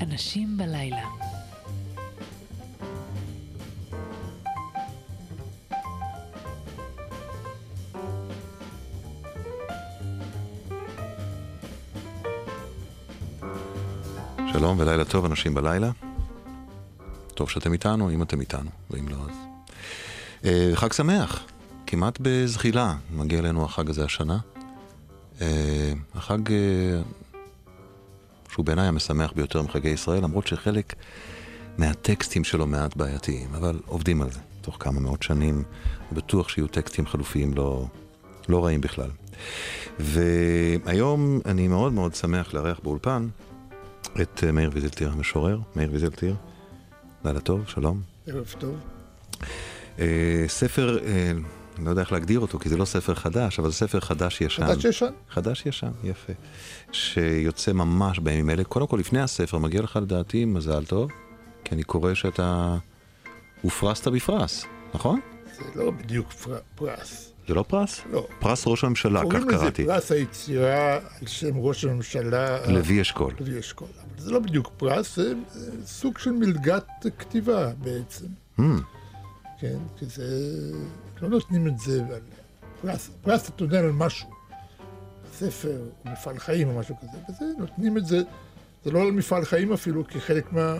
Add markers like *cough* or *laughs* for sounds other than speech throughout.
אנשים בלילה. שלום ולילה טוב, אנשים בלילה. טוב שאתם איתנו, אם אתם איתנו, ואם לא אז... אה, חג שמח, כמעט בזחילה מגיע אלינו החג הזה השנה. אה, החג אה, שהוא בעיניי המשמח ביותר מחגי ישראל, למרות שחלק מהטקסטים שלו מעט בעייתיים, אבל עובדים על זה. תוך כמה מאות שנים, בטוח שיהיו טקסטים חלופיים לא, לא רעים בכלל. והיום אני מאוד מאוד שמח לארח באולפן את אה, מאיר ויזלטיר המשורר. מאיר ויזלטיר, לילה טוב, שלום. ערב טוב. אה, ספר, אה, אני לא יודע איך להגדיר אותו, כי זה לא ספר חדש, אבל זה ספר חדש ישן. חדש ישן. חדש ישן, יפה. שיוצא ממש בימים אלה. קודם כל, לפני הספר, מגיע לך לדעתי מזל טוב, כי אני קורא שאתה הופרסת בפרס, נכון? זה לא בדיוק פר... פרס. זה לא פרס? לא. פרס ראש הממשלה, כך קוראים קראתי. לזה פרס היצירה על שם ראש הממשלה. לוי אשכול. לוי אשכול. אבל זה לא בדיוק פרס, זה זה סוג של מלגת כתיבה בעצם. Hmm, כן, כי זה... לא נותנים את זה על... פרס, פרס אתה נותן על משהו. ספר או מפעל חיים או משהו כזה, וזה נותנים את זה, זה לא על מפעל חיים אפילו, כי חלק מה,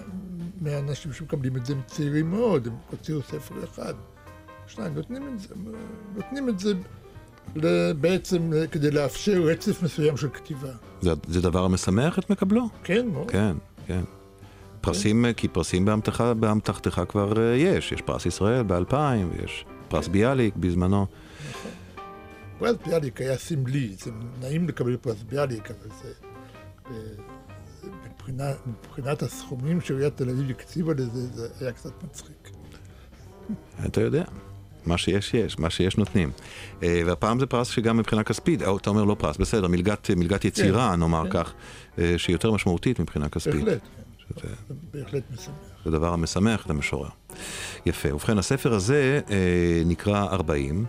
מהאנשים שמקבלים את זה הם צעירים מאוד, הם הוציאו ספר אחד, שניים, נותנים את זה, נותנים את זה בעצם כדי לאפשר רצף מסוים של כתיבה. זה, זה דבר המשמח את מקבלו? כן, מאוד. כן, כן. פרסים, כי פרסים באמתחתך כבר אה, יש. יש פרס ישראל ב-2000, ויש פרס ביאליק בזמנו. פרס ביאליק היה סמלי, זה נעים לקבל פרס ביאליק, אבל זה... אה, מבחינה, מבחינת הסכומים שעיריית תל אביב הקציבה לזה, זה היה קצת מצחיק. אתה יודע. מה שיש יש, מה שיש נותנים. אה, והפעם זה פרס שגם מבחינה כספית, או אתה אומר לא פרס, בסדר, מלגת, מלגת יצירה, נאמר כן. כך, שהיא יותר משמעותית מבחינה כספית. בהחלט, זה בהחלט משמח. זה דבר המשמח את המשורר. יפה. ובכן, הספר הזה אה, נקרא 40,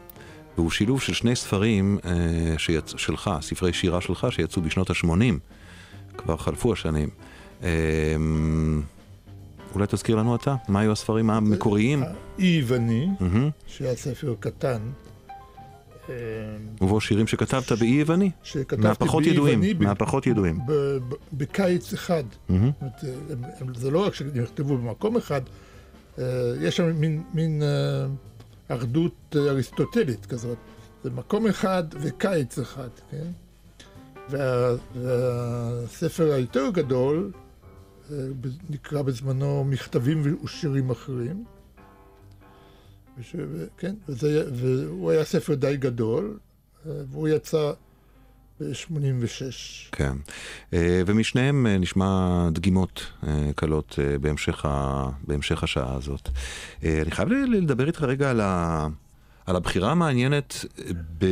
והוא שילוב של שני ספרים אה, שיצ... שלך, ספרי שירה שלך, שיצאו בשנות ה-80. כבר חלפו השנים. אה, אולי תזכיר לנו אתה, מה היו הספרים המקוריים? האי יווני, מהמם. שהיה ספר קטן, אה, ובו שירים שכתבת באי יווני? מהפחות ידועים, מהפחות ידועים. בקיץ אחד. זה לא רק שהם נכתבו במקום אחד, אה, יש שם מין, אה, אחדות אה, אריסטוטלית כזאת. זה מקום אחד וקיץ אחד, כן? וה, והספר היותר גדול אה, נקרא בזמנו מכתבים ושירים אחרים. ו- כן, וזה, והוא היה ספר די גדול, והוא יצא ב-86. כן. אה, ומשניהם אה, נשמע דגימות אה, קלות בהמשך, ה... בהמשך השעה הזאת. אני חייב לדבר איתך רגע על, ה... על הבחירה המעניינת ב...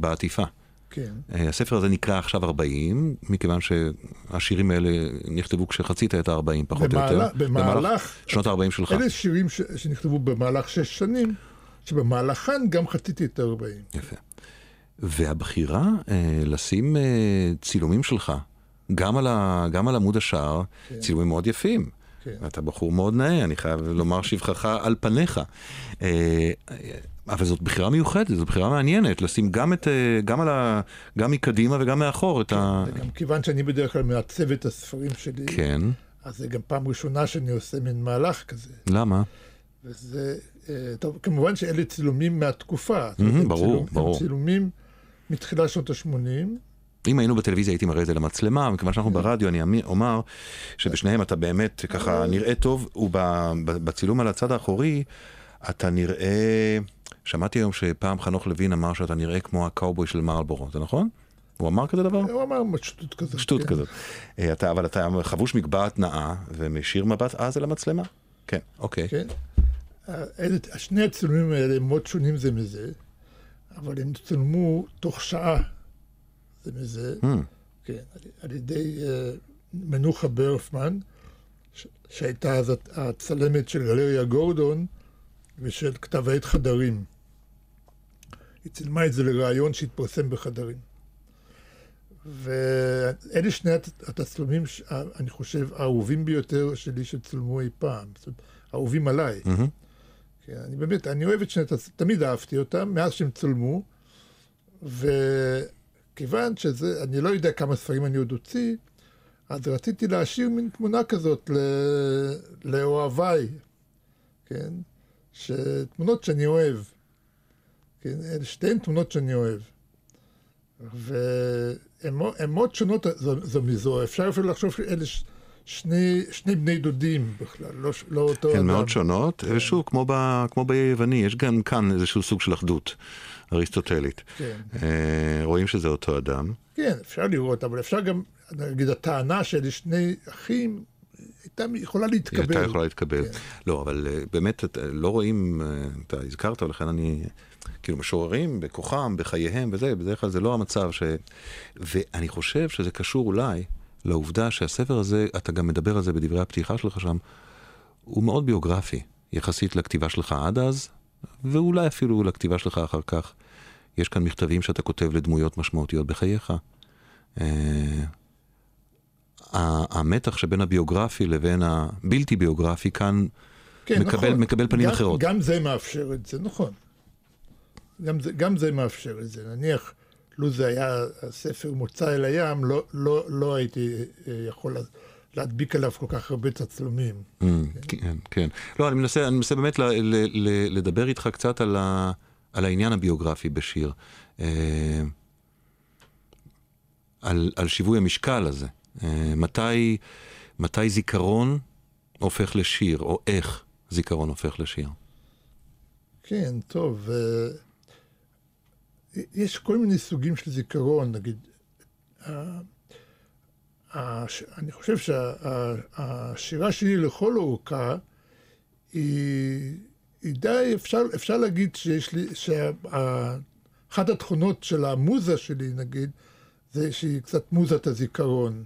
בעטיפה. כן. אה, הספר הזה נקרא עכשיו 40, מכיוון שהשירים האלה נכתבו כשחצית את ה-40 פחות או יותר. במהלך, במהלך, שנות ה-40 שלך. אלה שירים ש, שנכתבו במהלך שש שנים, שבמהלכן גם חציתי את ה-40. יפה. והבחירה אה, לשים אה, צילומים שלך, גם על, ה, גם על עמוד השער, כן. צילומים מאוד יפים. כן. אתה בחור מאוד נאה, אני חייב לומר שבחך על פניך. אה, אבל זאת בחירה מיוחדת, זאת בחירה מעניינת, לשים גם, את, אה, גם, על ה, גם מקדימה וגם מאחור את ה... וגם כיוון שאני בדרך כלל מעצב את הספרים שלי, כן, אז זה גם פעם ראשונה שאני עושה מין מהלך כזה. למה? וזה, אה, טוב, כמובן שאלה צילומים מהתקופה. הם ברור, צילום- ברור. צילומים מתחילת שנות ה-80. אם היינו בטלוויזיה הייתי מראה את זה למצלמה, מכיוון שאנחנו ברדיו אני אמי- אומר שבשניהם אתה באמת ככה נראה טוב, ובצילום על הצד האחורי אתה נראה, שמעתי היום שפעם חנוך לוין אמר שאתה נראה כמו הקאובוי של מרלבורו, זה נכון? הוא אמר כזה דבר? הוא אמר שטות כזאת. שטות כן. כזאת. אה, אתה, אבל אתה חבוש מגבעת נאה ומשיר מבט עז אל המצלמה? כן, אוקיי. כן. ה- אלה- שני הצילומים האלה הם מאוד שונים זה מזה, אבל הם צולמו תוך שעה זה מזה. Hmm, כן, על, על ידי uh, מנוחה ברפמן, ש, שהייתה אז הצלמת של גלריה גורדון ושל כתב העת חדרים. היא צילמה את זה לראיון שהתפרסם בחדרים. ואלה שני התצלומים, אני חושב, האהובים ביותר שלי שצולמו אי פעם. זאת אומרת, אהובים עליי. Mm-hmm. כן, אני באמת, אני אוהב את שני התצלומים, תמיד אהבתי אותם, מאז שהם צולמו, וכיוון שזה, אני לא יודע כמה ספרים אני עוד אוציא, אז רציתי להשאיר מין תמונה כזאת ל... לאוהביי, כן? שתמונות שאני אוהב. כן? אלה שתיהן תמונות שאני אוהב. מאוד שונות זו, זו מזו, אפשר אפילו לחשוב שאלה ש... שני, שני בני דודים בכלל, לא, לא אותו כן, אדם. מאוד שונות, כן. ושוב, כמו, ב, כמו ביווני, יש גם כאן איזשהו סוג של אחדות אריסטוטלית. כן. אה, רואים שזה אותו אדם. כן, אפשר לראות, אבל אפשר גם, נגיד, הטענה של שני אחים, הייתה יכולה להתקבל. הייתה יכולה להתקבל. כן. לא, אבל אה, באמת, לא רואים, אה, אתה הזכרת, ולכן אני... כאילו משוררים בכוחם, בחייהם וזה, בדרך כלל זה לא המצב ש... ואני חושב שזה קשור אולי לעובדה שהספר הזה, אתה גם מדבר על זה בדברי הפתיחה שלך שם, הוא מאוד ביוגרפי, יחסית לכתיבה שלך עד אז, ואולי אפילו לכתיבה שלך אחר כך. יש כאן מכתבים שאתה כותב לדמויות משמעותיות בחייך. אה, המתח שבין הביוגרפי לבין הבלתי ביוגרפי כאן כן, מקבל, נכון. מקבל פנים גם, אחרות. גם זה מאפשר את זה, נכון. גם זה, גם זה מאפשר את זה. נניח, לו זה היה הספר מוצא אל הים, לא, לא, לא הייתי אה, יכול להדביק עליו כל כך הרבה תצלומים. Mm, כן. כן, כן. לא, אני מנסה, אני מנסה באמת ל, ל, ל, לדבר איתך קצת על, ה, על העניין הביוגרפי בשיר. אה, על, על שיווי המשקל הזה. אה, מתי, מתי זיכרון הופך לשיר, או איך זיכרון הופך לשיר? כן, טוב. יש כל מיני סוגים של זיכרון, נגיד, אני חושב שהשירה שלי לכל אורכה היא, היא די, אפשר, אפשר להגיד שיש לי, שאחת התכונות של המוזה שלי, נגיד, זה שהיא קצת מוזת הזיכרון.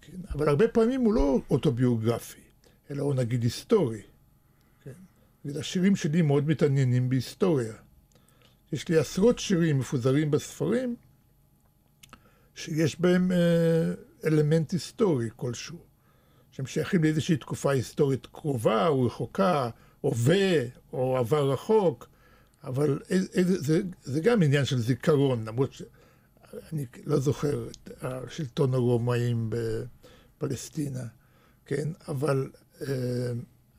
כן? אבל הרבה פעמים הוא לא אוטוביוגרפי, אלא הוא נגיד היסטורי. כן? השירים שלי מאוד מתעניינים בהיסטוריה. יש לי עשרות שירים מפוזרים בספרים, שיש בהם אה, אלמנט היסטורי כלשהו, שהם שייכים לאיזושהי תקופה היסטורית קרובה או רחוקה, הווה או עבר רחוק, אבל איזה, זה, זה גם עניין של זיכרון, למרות שאני לא זוכר את השלטון הרומאים בפלסטינה, כן, אבל, אה,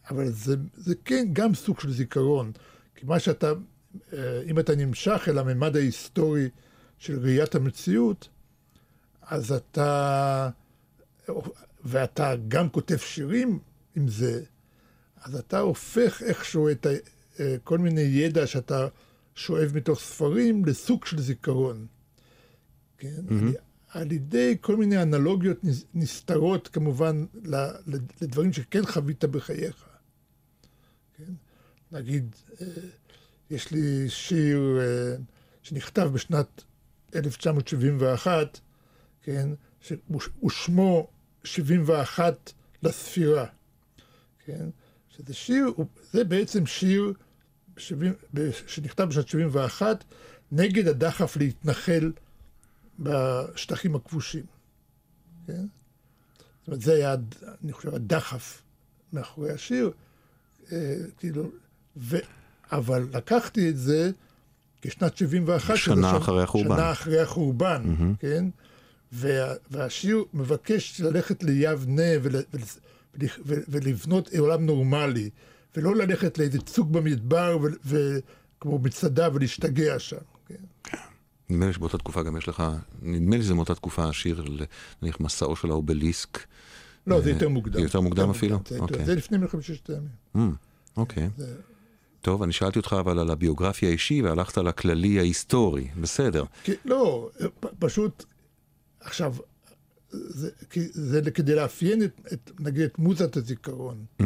אבל זה, זה כן גם סוג של זיכרון, כי מה שאתה אם אתה נמשך אל הממד ההיסטורי של ראיית המציאות, אז אתה, ואתה גם כותב שירים עם זה, אז אתה הופך איכשהו את ה, אה, כל מיני ידע שאתה שואב מתוך ספרים לסוג של זיכרון. כן? Mm-hmm. על ידי כל מיני אנלוגיות נסתרות כמובן לדברים שכן חווית בחייך. כן? נגיד, אה, יש לי שיר uh, שנכתב בשנת 1971, כן, ושמו 71 לספירה, כן, שזה שיר, זה בעצם שיר 70, שנכתב בשנת 71 נגד הדחף להתנחל בשטחים הכבושים, כן? זאת אומרת, זה היה, אני חושב, הדחף מאחורי השיר, אה, כאילו, ו... אבל לקחתי את זה כשנת 71. שנה אחרי החורבן. שנה אחרי החורבן, mm-hmm. כן? וה, והשיר מבקש ללכת ליבנה ול, ול, ול, ול, ולבנות עולם נורמלי, ולא ללכת לאיזה צוק במדבר ו, וכמו מצדה ולהשתגע שם. כן? כן. נדמה לי שבאותה תקופה גם יש לך, נדמה לי שזה מאותה תקופה השיר, נניח מסעו של האובליסק. לא, זה יותר מוקדם. יותר מוקדם אפילו? זה, אוקיי. זה לפני מלחמת ששת הימים. Mm, אוקיי. זה... טוב, אני שאלתי אותך אבל על הביוגרפיה האישי והלכת לכללי ההיסטורי, בסדר. כי, לא, פשוט, עכשיו, זה, זה כדי לאפיין את, את, נגיד, את מוזת הזיכרון, mm-hmm.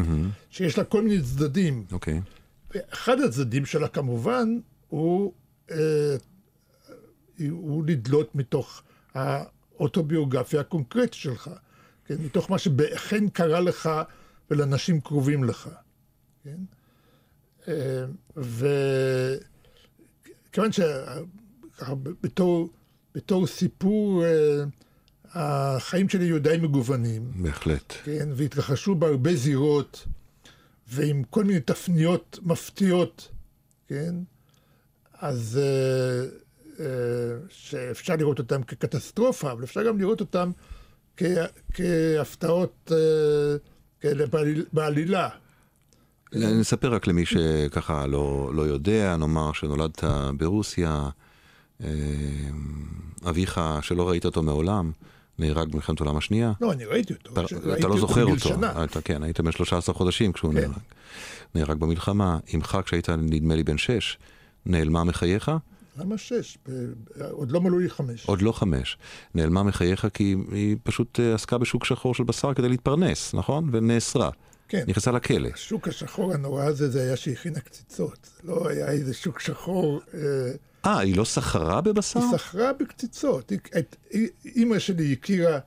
שיש לה כל מיני צדדים. אוקיי. Okay. ואחד הצדדים שלה כמובן הוא, אה, הוא לדלות מתוך האוטוביוגרפיה הקונקרטית שלך, כן? מתוך מה שאכן קרה לך ולאנשים קרובים לך, כן? וכיוון שבתור, בתור סיפור, אה, החיים שלי היו די מגוונים. בהחלט. כן, והתרחשו בהרבה זירות, ועם כל מיני תפניות מפתיעות, כן? אז אה, אה, שאפשר לראות אותם כקטסטרופה, אבל אפשר גם לראות אותם כ, כהפתעות כאלה בעליל, בעלילה. נספר רק למי שככה לא, לא יודע, נאמר שנולדת ברוסיה, אה, אביך, שלא ראית אותו מעולם, נהרג במלחמת העולם השנייה. לא, אני ראיתי אותו. אתה, ראיתי אתה לא זוכר בגיל אותו. שנה. אתה, כן, היית בן 13 חודשים כשהוא כן. נהרג. נהרג במלחמה. אמך, כשהיית נדמה לי בן 6, נעלמה מחייך, למה שש? ב- עוד לא מלאו לי חמש. עוד לא חמש. נעלמה מחייך כי היא פשוט אה, עסקה בשוק שחור של בשר כדי להתפרנס, נכון? ונאסרה. כן. נכנסה לכלא. השוק השחור הנורא הזה, זה היה שהכינה קציצות. לא היה איזה שוק שחור. אה, אה, היא לא סחרה בבשר? היא סחרה בקציצות. היא- את- היא- אימא שלי הכירה,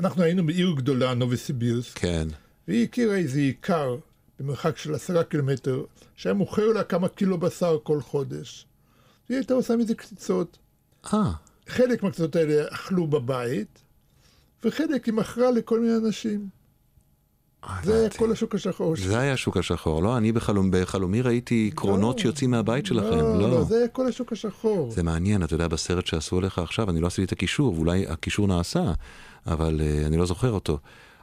אנחנו היינו בעיר גדולה, נובסיבירסק, כן. והיא הכירה איזה איכר במרחק של עשרה קילומטר, שהיה מוכר לה כמה קילו בשר כל חודש. והיא הייתה עושה מזה קציצות. אה, חלק מהקציצות האלה אכלו בבית, וחלק היא מכרה לכל מיני אנשים. זה היה. כל השוק השחור. זה היה השוק השחור, לא? אני בחלום, בחלומי ראיתי קרונות לא. שיוצאים מהבית שלכם, לא, לא. לא, זה היה כל השוק השחור. זה מעניין, אתה יודע, בסרט שעשו עליך עכשיו, אני לא עשיתי את הקישור, ואולי הקישור נעשה, אבל uh, אני לא זוכר אותו.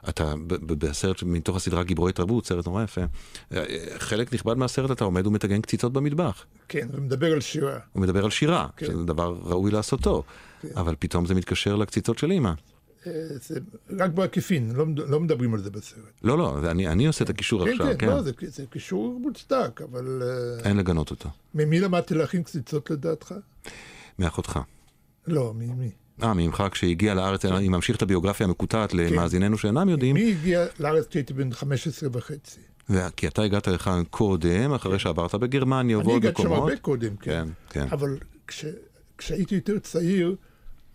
אתה, בסרט מתוך הסדרה גיבורי תרבות, סרט נורא יפה, אה, חלק נכבד מהסרט אתה עומד ומטגן קציצות במטבח. כן, ומדבר על שירה. הוא מדבר על שירה, כן. שזה דבר ראוי לעשותו, אבל פתאום זה מתקשר לקציצות של אימא. זה רק בעקיפין, לא, לא מדברים על זה בסרט. לא, לא, אני, אני עושה את הקישור כן, עכשיו, כן, לא, זה, זה קישור מוצדק, אבל אה, אין לגנות אותו. ממי למדתי להכין קציצות לדעתך? מאחותך. לא, ממי? אה, ממך כשהגיע לארץ, אני ממשיך את הביוגרפיה המקוטעת למאזיננו שאינם יודעים, מי הגיע לארץ כשהייתי בן 15 וחצי? כי אתה הגעת לכאן קודם, אחרי שעברת בגרמניה אני ובעוד הגעתי שם מקומות. הרבה קודם, כן. כן, כן. אבל כש, כשהייתי יותר צעיר,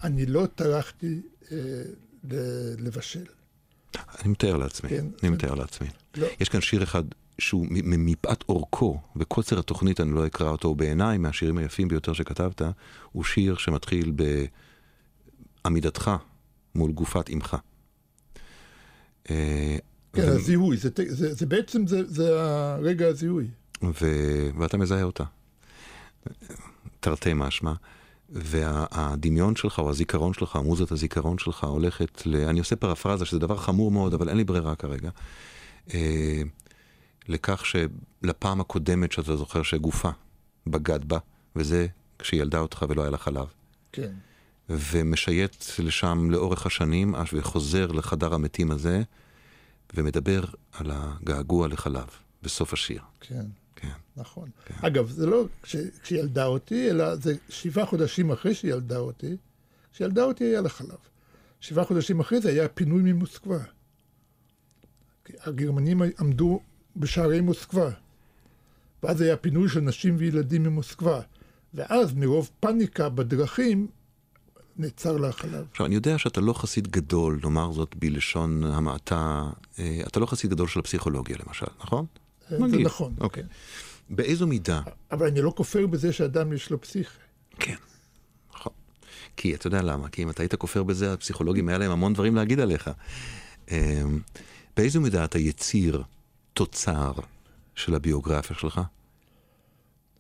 אני לא טרחתי לבשל. אני מתאר לעצמי, כן, אני מתאר לעצמי. לא. יש כאן שיר אחד שהוא מפאת אורכו וקוצר התוכנית, אני לא אקרא אותו בעיניי, מהשירים היפים ביותר שכתבת, הוא שיר שמתחיל בעמידתך מול גופת אמך. אה, כן, ו- הזיהוי, זה, זה, זה בעצם, זה, זה הרגע הזיהוי. ו- ואתה מזהה אותה. תרתי משמע. והדמיון שלך, או הזיכרון שלך, מוזת הזיכרון שלך, הולכת ל... אני עושה פרפרזה, שזה דבר חמור מאוד, אבל אין לי ברירה כרגע. אה, לכך שלפעם הקודמת שאתה זוכר שגופה בגד בה, וזה כשהיא ילדה אותך ולא היה לה חלב. כן. ומשייט לשם לאורך השנים, עד וחוזר לחדר המתים הזה, ומדבר על הגעגוע לחלב, בסוף השיר. כן, כן. נכון. אגב, זה לא כש, כשהיא ילדה אותי, אלא זה שבעה חודשים אחרי שהיא ילדה אותי. כשילדה אותי היה לה חלב. שבעה חודשים אחרי זה היה פינוי ממוסקבה. הגרמנים עמדו בשערי מוסקבה. ואז היה פינוי של נשים וילדים ממוסקבה. ואז מרוב פניקה בדרכים, נעצר לה החלב. עכשיו, אני יודע שאתה לא חסיד גדול, נאמר זאת בלשון המעטה, אה, אתה לא חסיד גדול של הפסיכולוגיה, למשל, נכון? אה, זה נגיד. נכון. אוקיי. באיזו מידה? אבל אני לא כופר בזה שאדם יש לו פסיכה. כן. נכון. כי אתה יודע למה? כי אם אתה היית כופר בזה, הפסיכולוגים היה להם המון דברים להגיד עליך. אה, באיזו מידה אתה יציר תוצר של הביוגרפיה שלך?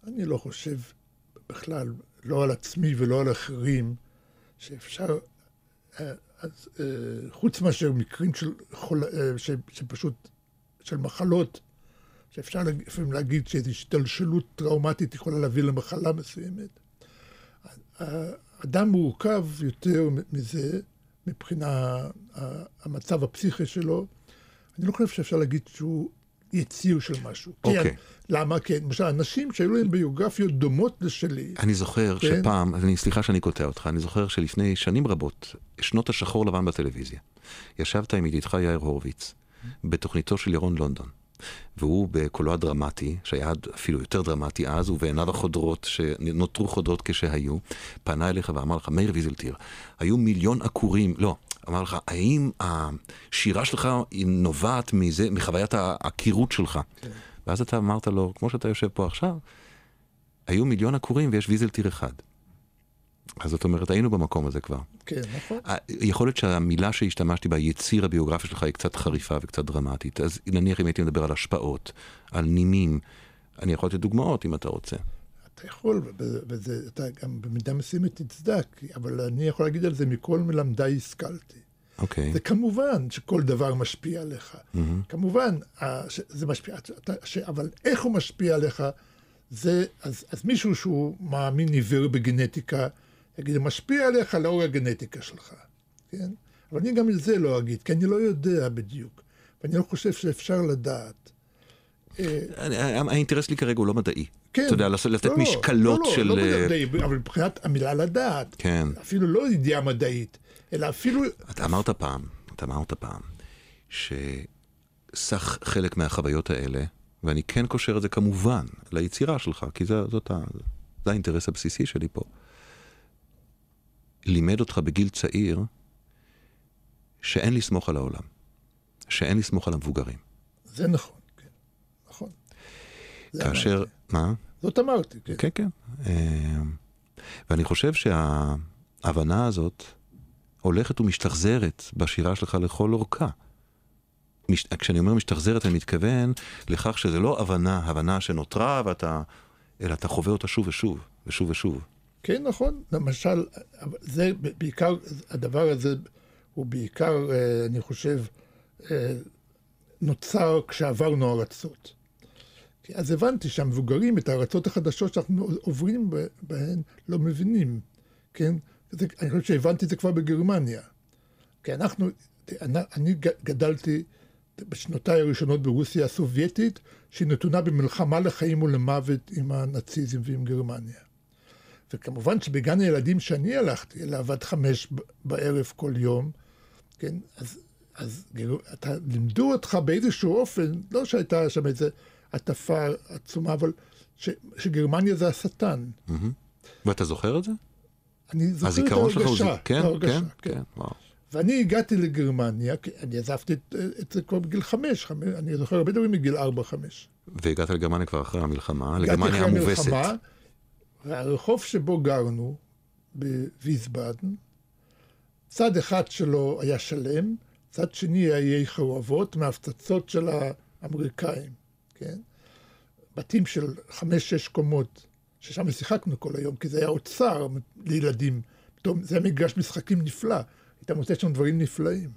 אני לא חושב בכלל, לא על עצמי ולא על אחרים, שאפשר, אה, אז, אה, חוץ מאשר מקרים של חול, אה, שפשוט, של מחלות, שאפשר לפעמים להגיד שאיזו השתלשלות טראומטית יכולה להביא למחלה מסוימת. האדם מורכב יותר מזה, מבחינה המצב הפסיכי שלו. אני לא חושב שאפשר להגיד שהוא יציר של משהו. אוקיי. כן, למה? כן, למשל, אנשים שהיו להם ביוגרפיות דומות לשלי, אני זוכר כן. שפעם, אני, סליחה שאני קוטע אותך, אני זוכר שלפני שנים רבות, שנות השחור לבן בטלוויזיה, ישבת עם ידידך יאיר הורוביץ בתוכניתו של ירון לונדון, והוא בקולו הדרמטי, שהיה אפילו יותר דרמטי אז, ובעיניו החודרות, שנותרו חודרות כשהיו, פנה אליך ואמר לך, מאיר ויזלטיר, היו מיליון עקורים, לא, אמר לך, האם השירה שלך היא נובעת מזה, מחוויית העקירות שלך? ואז אתה אמרת לו, כמו שאתה יושב פה עכשיו, היו מיליון עקורים ויש ויזלטיר אחד. אז זאת אומרת, היינו במקום הזה כבר. כן, נכון. יכול להיות שהמילה שהשתמשתי בה, יציר הביוגרפיה שלך, היא קצת חריפה וקצת דרמטית. אז נניח אם הייתי מדבר על השפעות, על נימים, אני יכול לתת דוגמאות אם אתה רוצה. אתה יכול, וזה, אתה גם במידה מסוימת תצדק, אבל אני יכול להגיד על זה, מכל מלמדיי השכלתי. אוקיי. זה כמובן שכל דבר משפיע עליך. Mm-hmm. כמובן, אה, זה משפיע, אתה, ש, אבל איך הוא משפיע עליך, זה, אז, אז מישהו שהוא מאמין עיוור בגנטיקה, יגיד, זה משפיע עליך לאור הגנטיקה שלך, כן? אבל אני גם את זה לא אגיד, כי אני לא יודע בדיוק, ואני לא חושב שאפשר לדעת. אני- האינטרס שלי כרגע הוא לא מדעי. כן. אתה יודע, לתת לא, לא, משקלות לא, לא, של... לא אה, מדעי, אבל מבחינת המילה לדעת, כן. אפילו לא ידיעה מדעית, אלא אפילו... אתה אמרת פעם, אתה אמרת פעם, שסך חלק מהחוויות האלה, ואני כן קושר את זה כמובן ליצירה שלך, כי זה, זאת ה, זה האינטרס הבסיסי שלי פה, לימד אותך בגיל צעיר שאין לסמוך על העולם, שאין לסמוך על המבוגרים. זה נכון, כן, נכון. כאשר, אמרתי. מה? זאת אמרתי, כן. כן, כן. אה, ואני חושב שההבנה הזאת הולכת ומשתחזרת בשירה שלך לכל אורכה. מש... כשאני אומר משתחזרת, אני מתכוון לכך שזה לא הבנה, הבנה שנותרה, ואתה... אלא אתה חווה אותה שוב ושוב, ושוב ושוב. כן, נכון. למשל, זה בעיקר, הדבר הזה הוא בעיקר, אה, אני חושב, אה, נוצר כשעברנו ארצות. אז הבנתי שהמבוגרים, את הארצות החדשות שאנחנו עוברים בהן, לא מבינים, כן? זה, אני חושב שהבנתי את זה כבר בגרמניה. כי אנחנו, אני, אני גדלתי בשנותיי הראשונות ברוסיה הסובייטית, שהיא נתונה במלחמה לחיים ולמוות עם הנאציזם ועם גרמניה. וכמובן שבגן הילדים שאני הלכתי אליו עד חמש בערב כל יום, כן, אז, אז גר- אתה, לימדו אותך באיזשהו אופן, לא שהייתה שם איזו הטפה עצומה, אבל ש, שגרמניה זה השטן. ואתה זוכר את זה? אני זוכר את הזיכרון שלך הוא... ההרגשה, ז- את כן, ההרגשה, כן, כן, וואו. ואני הגעתי לגרמניה, אני עזבתי את, את זה כבר בגיל חמש, חמש, אני זוכר הרבה דברים מגיל ארבע-חמש. והגעת לגרמניה כבר אחרי המלחמה, הגעתי לגרמניה אחרי המובסת. המלחמה, והרחוב שבו גרנו, בוויסבאדן, צד אחד שלו היה שלם, צד שני היה חרבות מההפצצות של האמריקאים, כן? בתים של חמש-שש קומות, ששם שיחקנו כל היום, כי זה היה אוצר לילדים. פתאום זה היה מגרש משחקים נפלא, היית מוצא שם דברים נפלאים.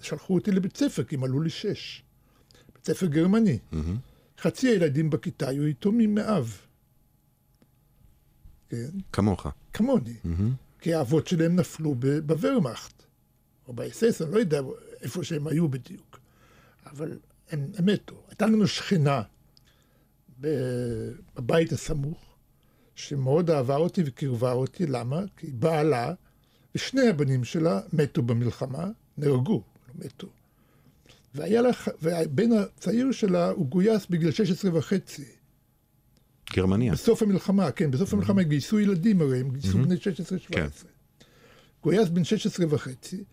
ושלחו אותי לבית ספר, כי מלאו לי שש. בית ספר גרמני. חצי הילדים בכיתה היו יתומים מאב. כן? כמוך. כמוני. כי האבות שלהם נפלו בוורמאכט, או באס.אס, אני לא יודע איפה שהם היו בדיוק. אבל הם, הם מתו. הייתה לנו שכנה בבית הסמוך, שמאוד אהבה אותי וקירבה אותי, למה? כי בעלה ושני הבנים שלה מתו במלחמה, נהרגו, לא מתו. והיה לה, והבן הצעיר שלה, הוא גויס בגיל 16 וחצי. גרמניה. בסוף המלחמה, כן, בסוף המלחמה גייסו ילדים הרי, הם גייסו בני 16-17. כן. גויס בן 16 וחצי,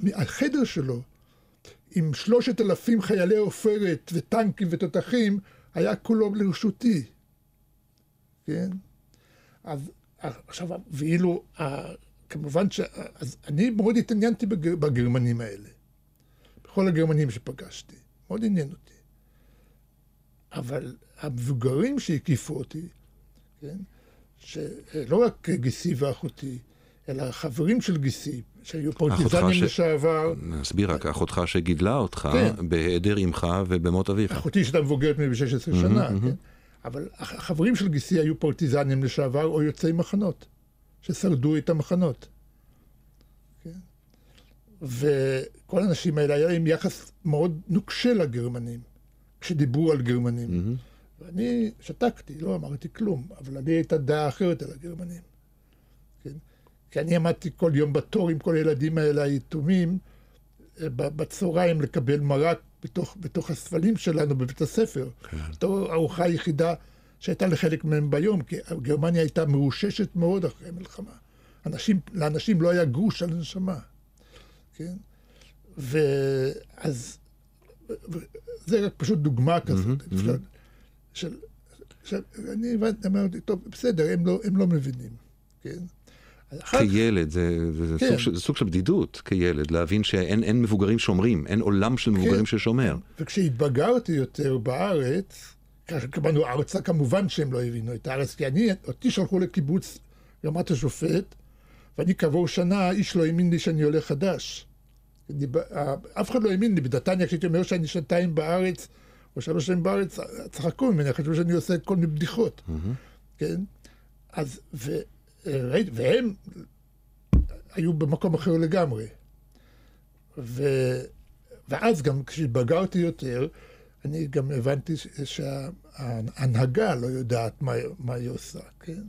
והחדר שלו, עם שלושת אלפים חיילי עופרת וטנקים ותותחים, היה כולו לרשותי. כן? אז עכשיו, ואילו, כמובן ש... אז אני מאוד התעניינתי בגר, בגרמנים האלה. בכל הגרמנים שפגשתי. מאוד עניין אותי. אבל המבוגרים שהקיפו אותי, כן? שלא רק גיסי ואחותי, אלא חברים של גיסי, שהיו פרטיזנים ש- לשעבר, נסביר רק, אחותך שגידלה אותך, כן. בהיעדר אמך ובמות אביך. אחותי שהייתה מבוגרת ממני ב-16 שנה, כן? אבל הח- החברים של גיסי היו פרטיזנים לשעבר או יוצאי מחנות, ששרדו את המחנות. כן? וכל האנשים האלה היה להם יחס מאוד נוקשה לגרמנים, כשדיברו על גרמנים. ואני שתקתי, לא אמרתי כלום, אבל אני הייתה דעה אחרת על הגרמנים. כן? כי אני עמדתי כל יום בתור עם כל הילדים האלה היתומים, אה, בצהריים לקבל מרק בתוך, בתוך הספלים שלנו בבית הספר. כן. בתור הארוחה היחידה שהייתה לחלק מהם ביום, כי גרמניה הייתה מרוששת מאוד אחרי המלחמה. אנשים, לאנשים לא היה גרוש על נשמה, כן? ואז, זה רק פשוט דוגמה כזאת, אפשר, של, עכשיו, אני הבנתי, אמרתי, טוב, בסדר, הם לא, הם לא מבינים, כן? כילד, זה, זה, כן. סוג של, זה סוג של בדידות כילד, להבין שאין אין מבוגרים שומרים, אין עולם של מבוגרים כן. ששומר. וכשהתבגרתי יותר בארץ, כאשר קבלנו ארצה, כמובן שהם לא הבינו את הארץ, כי אני, אותי שלחו לקיבוץ רמת השופט, ואני כעבור שנה, איש לא האמין לי שאני עולה חדש. אף אחד לא האמין לי, בדתניה, כשהייתי אומר שאני שנתיים בארץ, או שלוש שנים בארץ, צחקו ממני, חשבו שאני עושה כל מיני בדיחות, כן? אז, ו, והם היו במקום אחר לגמרי. ו... ואז גם כשהתבגרתי יותר, אני גם הבנתי שההנהגה לא יודעת מה, מה היא עושה, כן?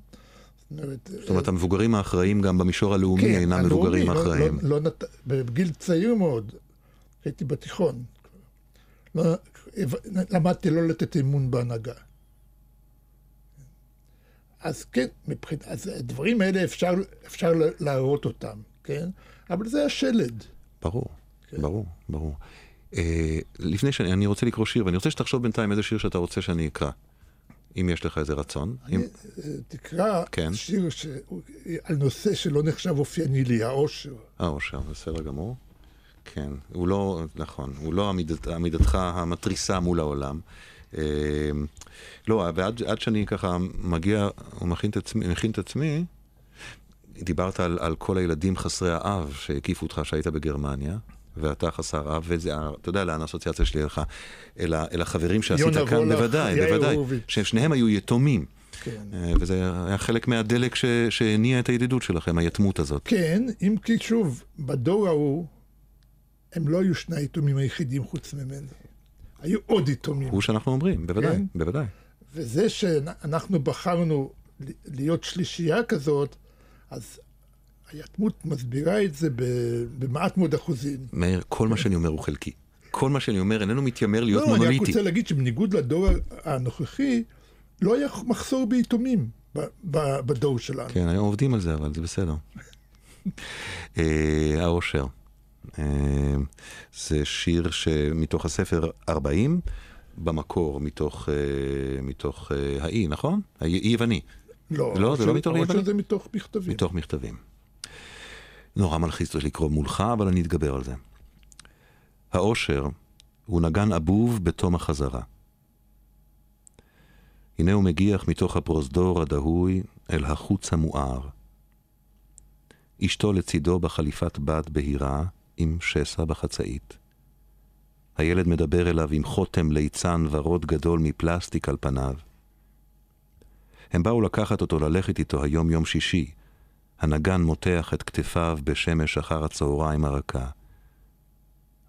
זאת אומרת, המבוגרים האחראים גם במישור הלאומי כן, אינם מבוגרים לא- אחראים. לא, לא נת... בגיל צעיר מאוד, הייתי בתיכון, לא... למדתי לא לתת אמון בהנהגה. אז כן, מבחינת, אז הדברים האלה אפשר, אפשר להראות אותם, כן? אבל זה השלד. ברור, כן. ברור, ברור. אה, לפני שאני אני רוצה לקרוא שיר, ואני רוצה שתחשוב בינתיים איזה שיר שאתה רוצה שאני אקרא. אם יש לך איזה רצון. אם... אני, אה, תקרא כן. שיר ש... על נושא שלא נחשב אופייני לי, העושר. האושר, בסדר גמור. כן, הוא לא, נכון, הוא לא עמידת, עמידתך המתריסה מול העולם. אה, לא, ועד עד שאני ככה מגיע ומכין את עצמי, מכין את עצמי, דיברת על, על כל הילדים חסרי האב שהקיפו אותך כשהיית בגרמניה, ואתה חסר אב, וזה, אתה יודע לאן האסוציאציה שלי הלכה, אל, אל החברים שעשית כאן, בוודאי, בוודאי. ששניהם היו יתומים. כן. אה, וזה היה חלק מהדלק ש- שהניע את הידידות שלכם, היתמות הזאת. כן, אם כי שוב, בדור ההוא, הם לא היו שני היתומים היחידים חוץ ממנו. היו עוד יתומים. הוא שאנחנו אומרים, בוודאי, כן. בוודאי. וזה שאנחנו בחרנו להיות שלישייה כזאת, אז היתמות מסבירה את זה במעט מאוד אחוזים. מאיר, כל מה שאני אומר הוא חלקי. כל מה שאני אומר איננו מתיימר להיות לא, אני רק מונוליטי. רוצה להגיד שבניגוד לדור הנוכחי, לא היה מחסור ביתומים בדור שלנו. כן, היום עובדים על זה, אבל זה בסדר. *laughs* אה, האושר. אה, זה שיר שמתוך הספר 40, במקור מתוך, אה, מתוך האי, נכון? האי אי יווני, לא, לא, זה לא מתוך העושר יווני? זה מתוך מכתבים. מתוך מכתבים. נורא מלחיץ אותי לקרוא מולך, אבל אני אתגבר על זה. האושר הוא נגן אבוב בתום החזרה. הנה הוא מגיח מתוך הפרוזדור הדהוי אל החוץ המואר. אשתו לצידו בחליפת בד בהירה, עם שסע בחצאית. הילד מדבר אליו עם חותם ליצן ורוד גדול מפלסטיק על פניו. הם באו לקחת אותו ללכת איתו היום יום שישי. הנגן מותח את כתפיו בשמש אחר הצהריים הרכה.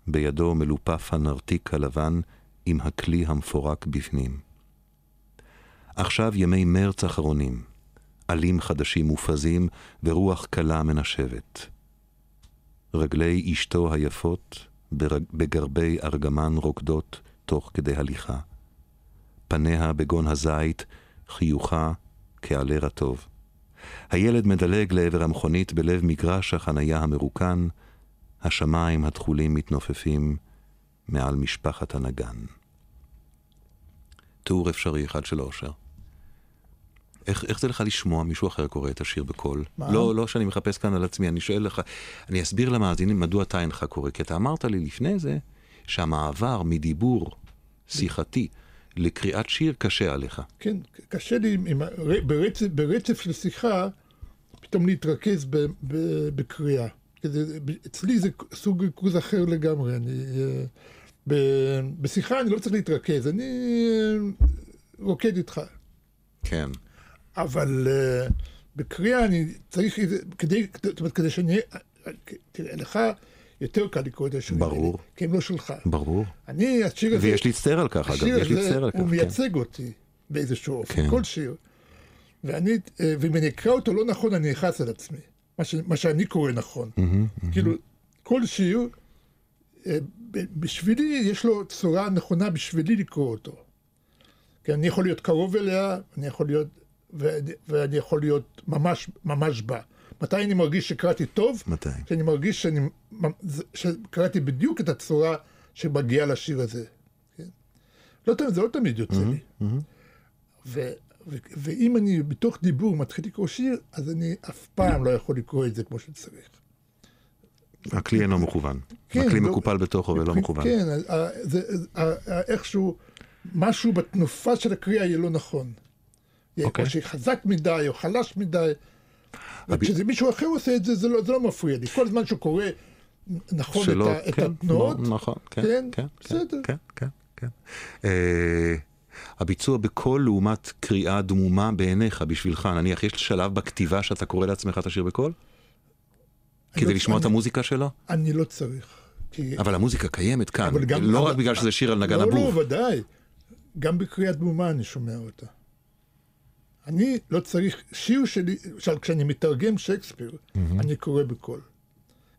בידו מלופף הנרתיק הלבן עם הכלי המפורק בפנים. עכשיו ימי מרץ אחרונים, עלים חדשים מופזים ורוח קלה מנשבת. רגלי אשתו היפות ברג... בגרבי ארגמן רוקדות תוך כדי הליכה. פניה בגון הזית, חיוכה כעלה רטוב. הילד מדלג לעבר המכונית בלב מגרש החנייה המרוקן, השמיים התכולים מתנופפים מעל משפחת הנגן. תיאור אפשרי אחד של אושר. איך, איך זה לך לשמוע מישהו אחר קורא את השיר בקול? מה? לא, לא שאני מחפש כאן על עצמי, אני שואל לך, אני אסביר למאזינים מדוע אתה אינך קורא, כי אתה אמרת לי לפני זה שהמעבר מדיבור שיחתי לקריאת שיר קשה עליך. כן, קשה לי עם, ברצף, ברצף של שיחה, פתאום להתרכז ב, ב, בקריאה. אצלי זה סוג ריכוז אחר לגמרי. אני, אה, ב, בשיחה אני לא צריך להתרכז, אני אה, רוקד איתך. כן. אבל uh, בקריאה אני צריך, כדי, זאת אומרת, כדי שאני, תראה, לך יותר קל לקרוא את השירים ברור. האלה, כי הם לא שלך. ברור. אני, השיר הזה, ויש להצטער על כך, אגב, יש להצטער על כך. הוא כן. מייצג אותי באיזשהו אופן, כן. כל שיר. ואני, אה, ואם אני אקרא אותו לא נכון, אני אכעס על עצמי. מה, ש, מה שאני קורא נכון. כאילו, כל שיר, אה, בשבילי, יש לו צורה נכונה בשבילי לקרוא אותו. כי אני יכול להיות קרוב אליה, אני יכול להיות, ואני, ואני יכול להיות ממש, ממש בה. מתי אני מרגיש שקראתי טוב? מתי? שאני מרגיש שאני, שקראתי בדיוק את הצורה שמגיעה לשיר הזה. כן? לא זה לא תמיד יוצא לי. ו, ו, ואם אני בתוך דיבור מתחיל לקרוא שיר, אז אני אף פעם לא יכול לקרוא את זה כמו שצריך. הכלי אינו מכוון. כן, הכלי לא- מקופל בתוכו ולא מכוון. כן, ה- זה, ה- ה- איכשהו, משהו בתנופה של הקריאה יהיה לא נכון. יהיה אוקיי. או שחזק מדי, או חלש מדי. וכשזה מישהו אחר עושה את זה, זה לא, זה לא מפריע לי. כל זמן שהוא קורא נכון שלא, את, ה, את כן, התנועות, נכון, כן, כן, כן, בסדר. כן, כן, כן. אה, הביצוע בקול לעומת קריאה דמומה בעיניך, בשבילך, נניח, יש שלב בכתיבה שאתה קורא לעצמך את השיר בקול? כדי לא- לשמוע את אני- המוזיקה שלו? אני לא צריך. כי... אבל המוזיקה קיימת כאן, גם- לא אבל- רק בגלל שזה שיר על נגן לא, הבוב. לא, ודאי. גם בקריאת דמומה אני שומע אותה. אני לא צריך, שיר שלי, למשל כשאני מתרגם שייקספיר, אני קורא בקול.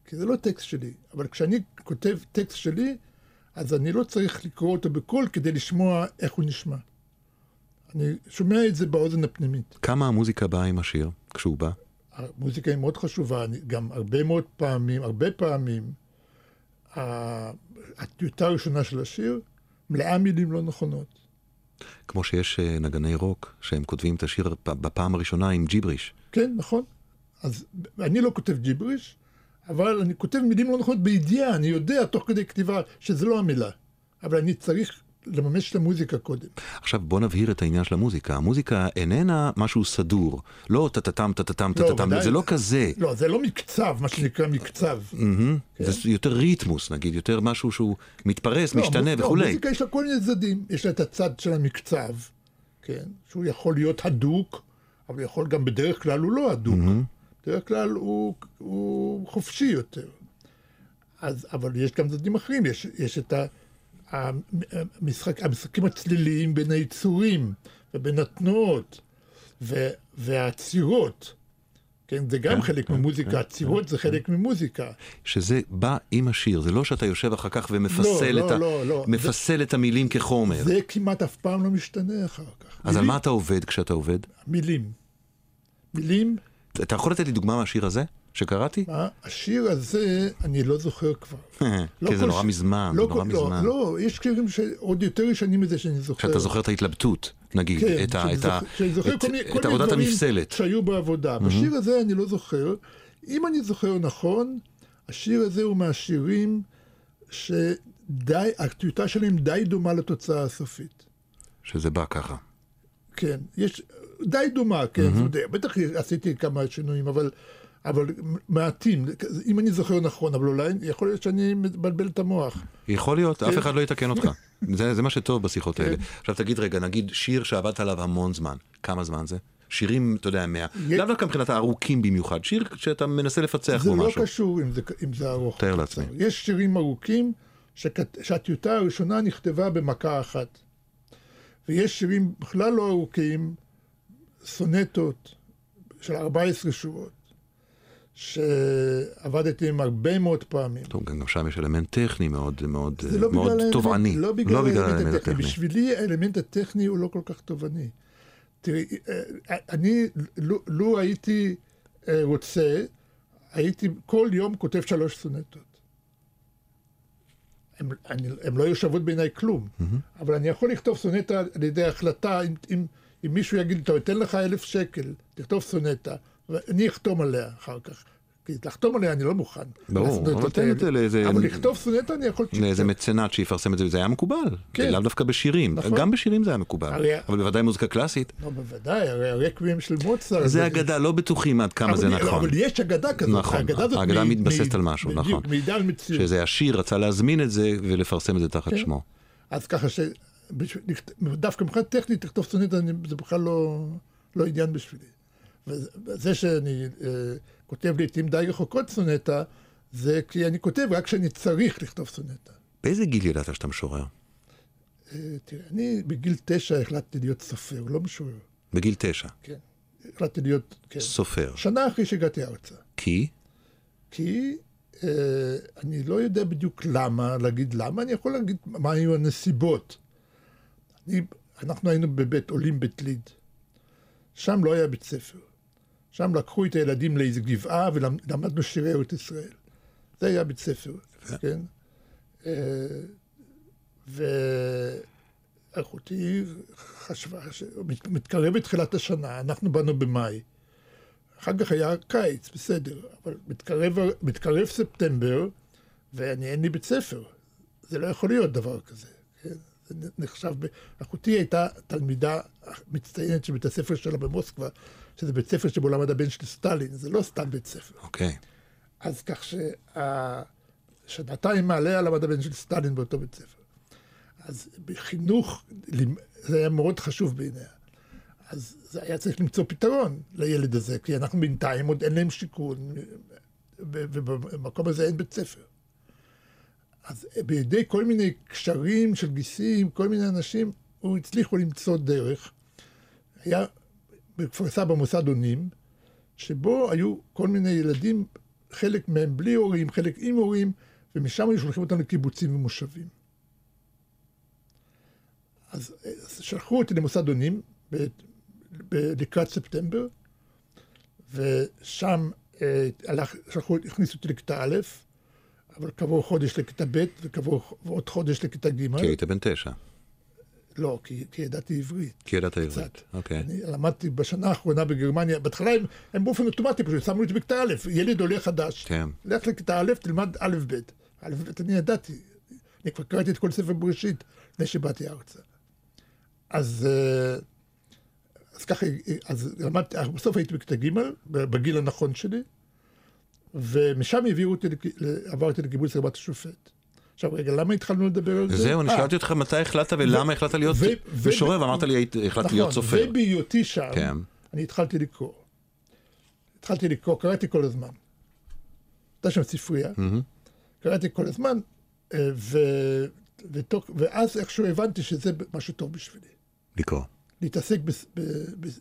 כי זה לא טקסט שלי, אבל כשאני כותב טקסט שלי, אז אני לא צריך לקרוא אותו בקול כדי לשמוע איך הוא נשמע. אני שומע את זה באוזן הפנימית. כמה המוזיקה באה עם השיר, כשהוא בא? המוזיקה היא מאוד חשובה, אני, גם הרבה מאוד פעמים, הרבה פעמים, הטיוטה הראשונה של השיר מלאה מילים לא נכונות. כמו שיש אה, נגני רוק, שהם כותבים את השיר בפעם הראשונה עם ג'יבריש. כן, נכון. אז אני לא כותב ג'יבריש, אבל אני כותב מילים לא נכונות בידיעה, אני יודע תוך כדי כתיבה שזה לא המילה. אבל אני צריך לממש את המוזיקה קודם. עכשיו בוא נבהיר את העניין של המוזיקה. המוזיקה איננה משהו סדור, לא טטטם, טטטם, לא, טטטם. זה לא כזה. לא, זה לא מקצב, מה שנקרא מקצב. מהמם. זה יותר ריתמוס, נגיד, יותר משהו שהוא מתפרס, לא, משתנה לא, וכולי. המוזיקה יש לה כל מיני צדדים. יש לה את הצד של המקצב, כן, שהוא יכול להיות הדוק, אבל יכול גם בדרך כלל הוא לא הדוק. בדרך כלל הוא, הוא חופשי יותר. אז, אבל יש גם צדדים אחרים, יש, יש את ה- המשחק, המשחקים הצליליים בין היצורים ובין התנועות ו, והעצירות. כן, זה גם כן, חלק כן, ממוזיקה, כן, עצירות זה חלק ממוזיקה. שזה בא עם השיר, זה לא שאתה יושב אחר כך ומפסל לא, את, ה... לא, לא. מפסל את המילים כחומר. זה כמעט אף פעם לא משתנה אחר כך. אז על מילים- מה אתה עובד כשאתה עובד? מילים. מילים, אתה יכול לתת לי דוגמה מהשיר הזה שקראתי? השיר הזה, אני לא זוכר כבר. *laughs* לא כי זה נורא מזמן, לא זה נורא לא, מזמן. לא, יש שירים שעוד יותר ישנים מזה שאני זוכר. שאתה זוכר את ההתלבטות, נגיד, כן, את, עבודת הנפסלת. שהיו בעבודה. בשיר הזה אני לא זוכר. אם אני זוכר נכון, השיר הזה הוא מהשירים שדי, הטיוטה שלהם די דומה לתוצאה הסופית. שזה בא ככה. כן, יש, די דומה, כן, mm-hmm. בטח עשיתי כמה שינויים, אבל, אבל מעטים, אם אני זוכר נכון, אבל אולי יכול להיות שאני מבלבל את המוח. יכול להיות, אף כן. אחד לא יתקן אותך. *laughs* זה, זה מה שטוב בשיחות האלה. עכשיו תגיד רגע, נגיד שיר שעבדת עליו המון זמן, כמה זמן זה? שירים, אתה יודע, מה... לאו דווקא מבחינת הארוכים במיוחד, שיר שאתה מנסה לפצח זה בו לא משהו. קשור אם זה, אם זה ארוך. תאר לעצמי. יש שירים ארוכים שכת, שהטיוטה הראשונה נכתבה במכה אחת. ויש שירים בכלל לא ארוכים, סונטות של 14 שורות, שעבדתי עם הרבה מאוד פעמים. טוב, גם שם יש אלמנט טכני מאוד מאוד לא מאוד האלמנט- תובעני. לא בגלל האלמנט הטכני. בשבילי האלמנט הטכני הוא לא כל כך תובעני. תראי, אה, אני, לו- לו הייתי אה, רוצה, הייתי כל יום כותב שלוש סונטות. הן לא היו שוות בעיניי כלום, אבל אני יכול לכתוב סונטה על ידי החלטה, אם, אם, אם מישהו יגיד, טוב, אתן לך אלף שקל, תכתוב סונטה, ואני אחתום עליה אחר כך. כי לחתום עליה אני לא מוכן. ברור, לסונטות אבל תן האלה. את זה לאיזה- אבל לכתוב סונטה אני יכול... לאיזה מצנט שיפרסם את זה, זה היה מקובל. כן. לאו דווקא בשירים. נכון. גם בשירים זה היה מקובל. הרי- אבל בוודאי מוזיקה קלאסית. לא, בוודאי, הרי הרקבים של מוצרט. זה אגדה, לא בטוחים עד כמה זה נכון. אבל יש אגדה כזאת. נכון, האגדה מתבססת על משהו, נכון. מעידה על מציאות. שזה השיר רצה להזמין את זה ולפרסם את זה תחת כן. שמו. אז ככה ש... דווקא מבחינת טכנית לכתוב סונטה אני- זה בכלל לא, לא עניין בשבילי. וזה שאני אה, כותב לעיתים די רחוקות סונטה, זה כי אני כותב רק כשאני צריך לכתוב סונטה. באיזה גיל ידעת שאתה משורר? אה, תראה, אני בגיל תשע החלטתי להיות סופר, לא משורר. בגיל תשע. כן. החלטתי להיות, כן. סופר. שנה אחרי שהגעתי ארצה. כי? כי אה, אני לא יודע בדיוק למה, להגיד למה, אני יכול להגיד מה היו הנסיבות. אני, אנחנו היינו בבית עולים בית ליד. שם לא היה בית ספר. שם לקחו את הילדים לאיזו גבעה ולמדנו שירי ארץ ישראל. זה היה בית ספר, כן? אה, אחותי חשבה שמתקרב תחילת השנה, אנחנו באנו במאי. אחר כך היה קיץ, בסדר, אבל מתקרב, מתקרב ספטמבר, ואני אין לי בית ספר. זה לא יכול להיות דבר כזה. כן? זה נחשב, אחותי הייתה תלמידה מצטיינת של בית הספר שלה במוסקבה, שזה בית ספר שבו למד הבן של סטלין, זה לא סתם בית ספר. אוקיי. Okay. אז כך ששנתיים מעליה למד הבן של סטלין באותו בית ספר. אז בחינוך, זה היה מאוד חשוב בעיניה. אז זה היה צריך למצוא פתרון לילד הזה, כי אנחנו בינתיים עוד אין להם שיכון, ובמקום הזה אין בית ספר. אז בידי כל מיני קשרים של גיסים, כל מיני אנשים, הוא הצליחו למצוא דרך. היה בכפר סבא מוסד אונים, שבו היו כל מיני ילדים, חלק מהם בלי הורים, חלק עם הורים, ומשם היו שולחים אותם לקיבוצים ומושבים. אז, שלחו אותי למוסד אונים לקראת ספטמבר, ושם אה, הלך, שלחו, הכניסו אותי לכיתה א', אבל כעבור חודש לכיתה ב' וכעבור עוד חודש לכיתה ג'. כי היית בן תשע. לא, כי, כי ידעתי עברית. כי ידעת עברית, אוקיי. אני למדתי בשנה האחרונה בגרמניה, בהתחלה הם, הם באופן אוטומטי פשוט שמו אותי בכיתה א', ילד עולה חדש. כן. לך לכיתה א', תלמד א' ב'. א' ב' אני ידעתי, אני כבר קראתי את כל ספר בראשית לפני שבאתי ארצה. אז, אה, אז ככה, אז למדתי, בסוף הייתי בכיתה ג', בגיל הנכון שלי. ומשם העבירו אותי, עברתי לקיבוץ רבת השופט. עכשיו רגע, למה התחלנו לדבר על זה? זהו, אני אה. שאלתי אותך מתי החלטת ולמה החלטת להיות משורר, ואמרת לי החלטתי להיות נכון, סופר. ובהיותי שם, כן. אני התחלתי לקרוא. התחלתי לקרוא, קראתי כל הזמן. הייתה שם ספרייה, קראתי כל הזמן, אה, ואז איכשהו הבנתי שזה משהו טוב בשבילי. לקרוא. להתעסק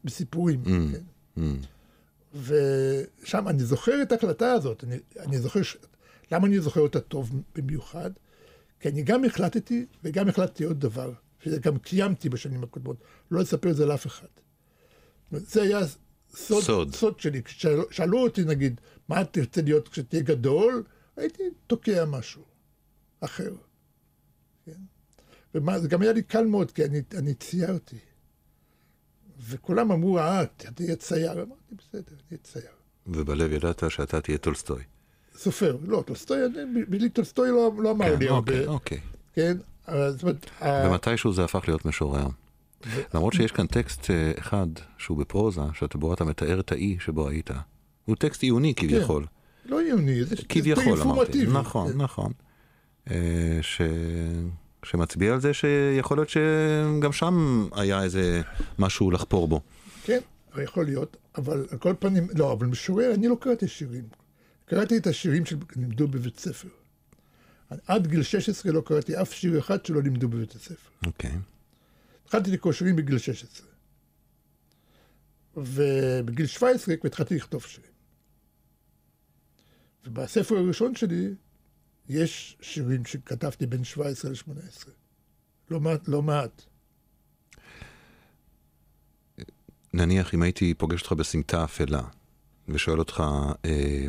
בסיפורים. כן. ושם אני זוכר את ההקלטה הזאת, אני, אני זוכר. למה אני זוכר אותה טוב במיוחד? כי אני גם החלטתי וגם החלטתי עוד דבר, שגם קיימתי בשנים הקודמות, לא לספר את זה לאף אחד. זה היה סוד, סוד. סוד שלי. כששאלו אותי, נגיד, מה תרצה להיות כשתהיה גדול, הייתי תוקע משהו אחר. כן? וזה גם היה לי קל מאוד, כי אני, אני ציירתי. וכולם אמרו, אה, תהיה צייר. אמרתי, בסדר, אני אהיה צייר. ובלב ידעת שאתה תהיה טולסטוי. סופר, לא, טולסטוי, בלי טולסטוי לא, לא אמר כן, לי אוקיי, הרבה. אוקיי. כן, זאת אומרת... ומתישהו זה הפך להיות משורר. למרות שיש כאן טקסט אה, אחד שהוא בפרוזה, שבו אתה מתאר את האי שבו היית. הוא טקסט עיוני כן. כביכול. כן, לא עיוני, זה כביכול אמרתי. נכון, כן. נכון. אה, ש... שמצביע על זה שיכול להיות שגם שם היה איזה משהו לחפור בו. כן, יכול להיות, אבל על כל פנים, לא, אבל משורר, אני לא קראתי שירים. קראתי את השירים שלימדו בבית ספר. עד גיל 16 לא קראתי אף שיר אחד שלא לימדו בבית הספר. אוקיי. Okay. התחלתי לקרוא שירים בגיל 16. ובגיל 17 כבר התחלתי לכתוב שירים. ובספר הראשון שלי יש שירים שכתבתי בין 17 ל-18. לא מעט, לא מעט. נניח אם הייתי פוגש אותך בסמטה אפלה ושואל אותך, אה,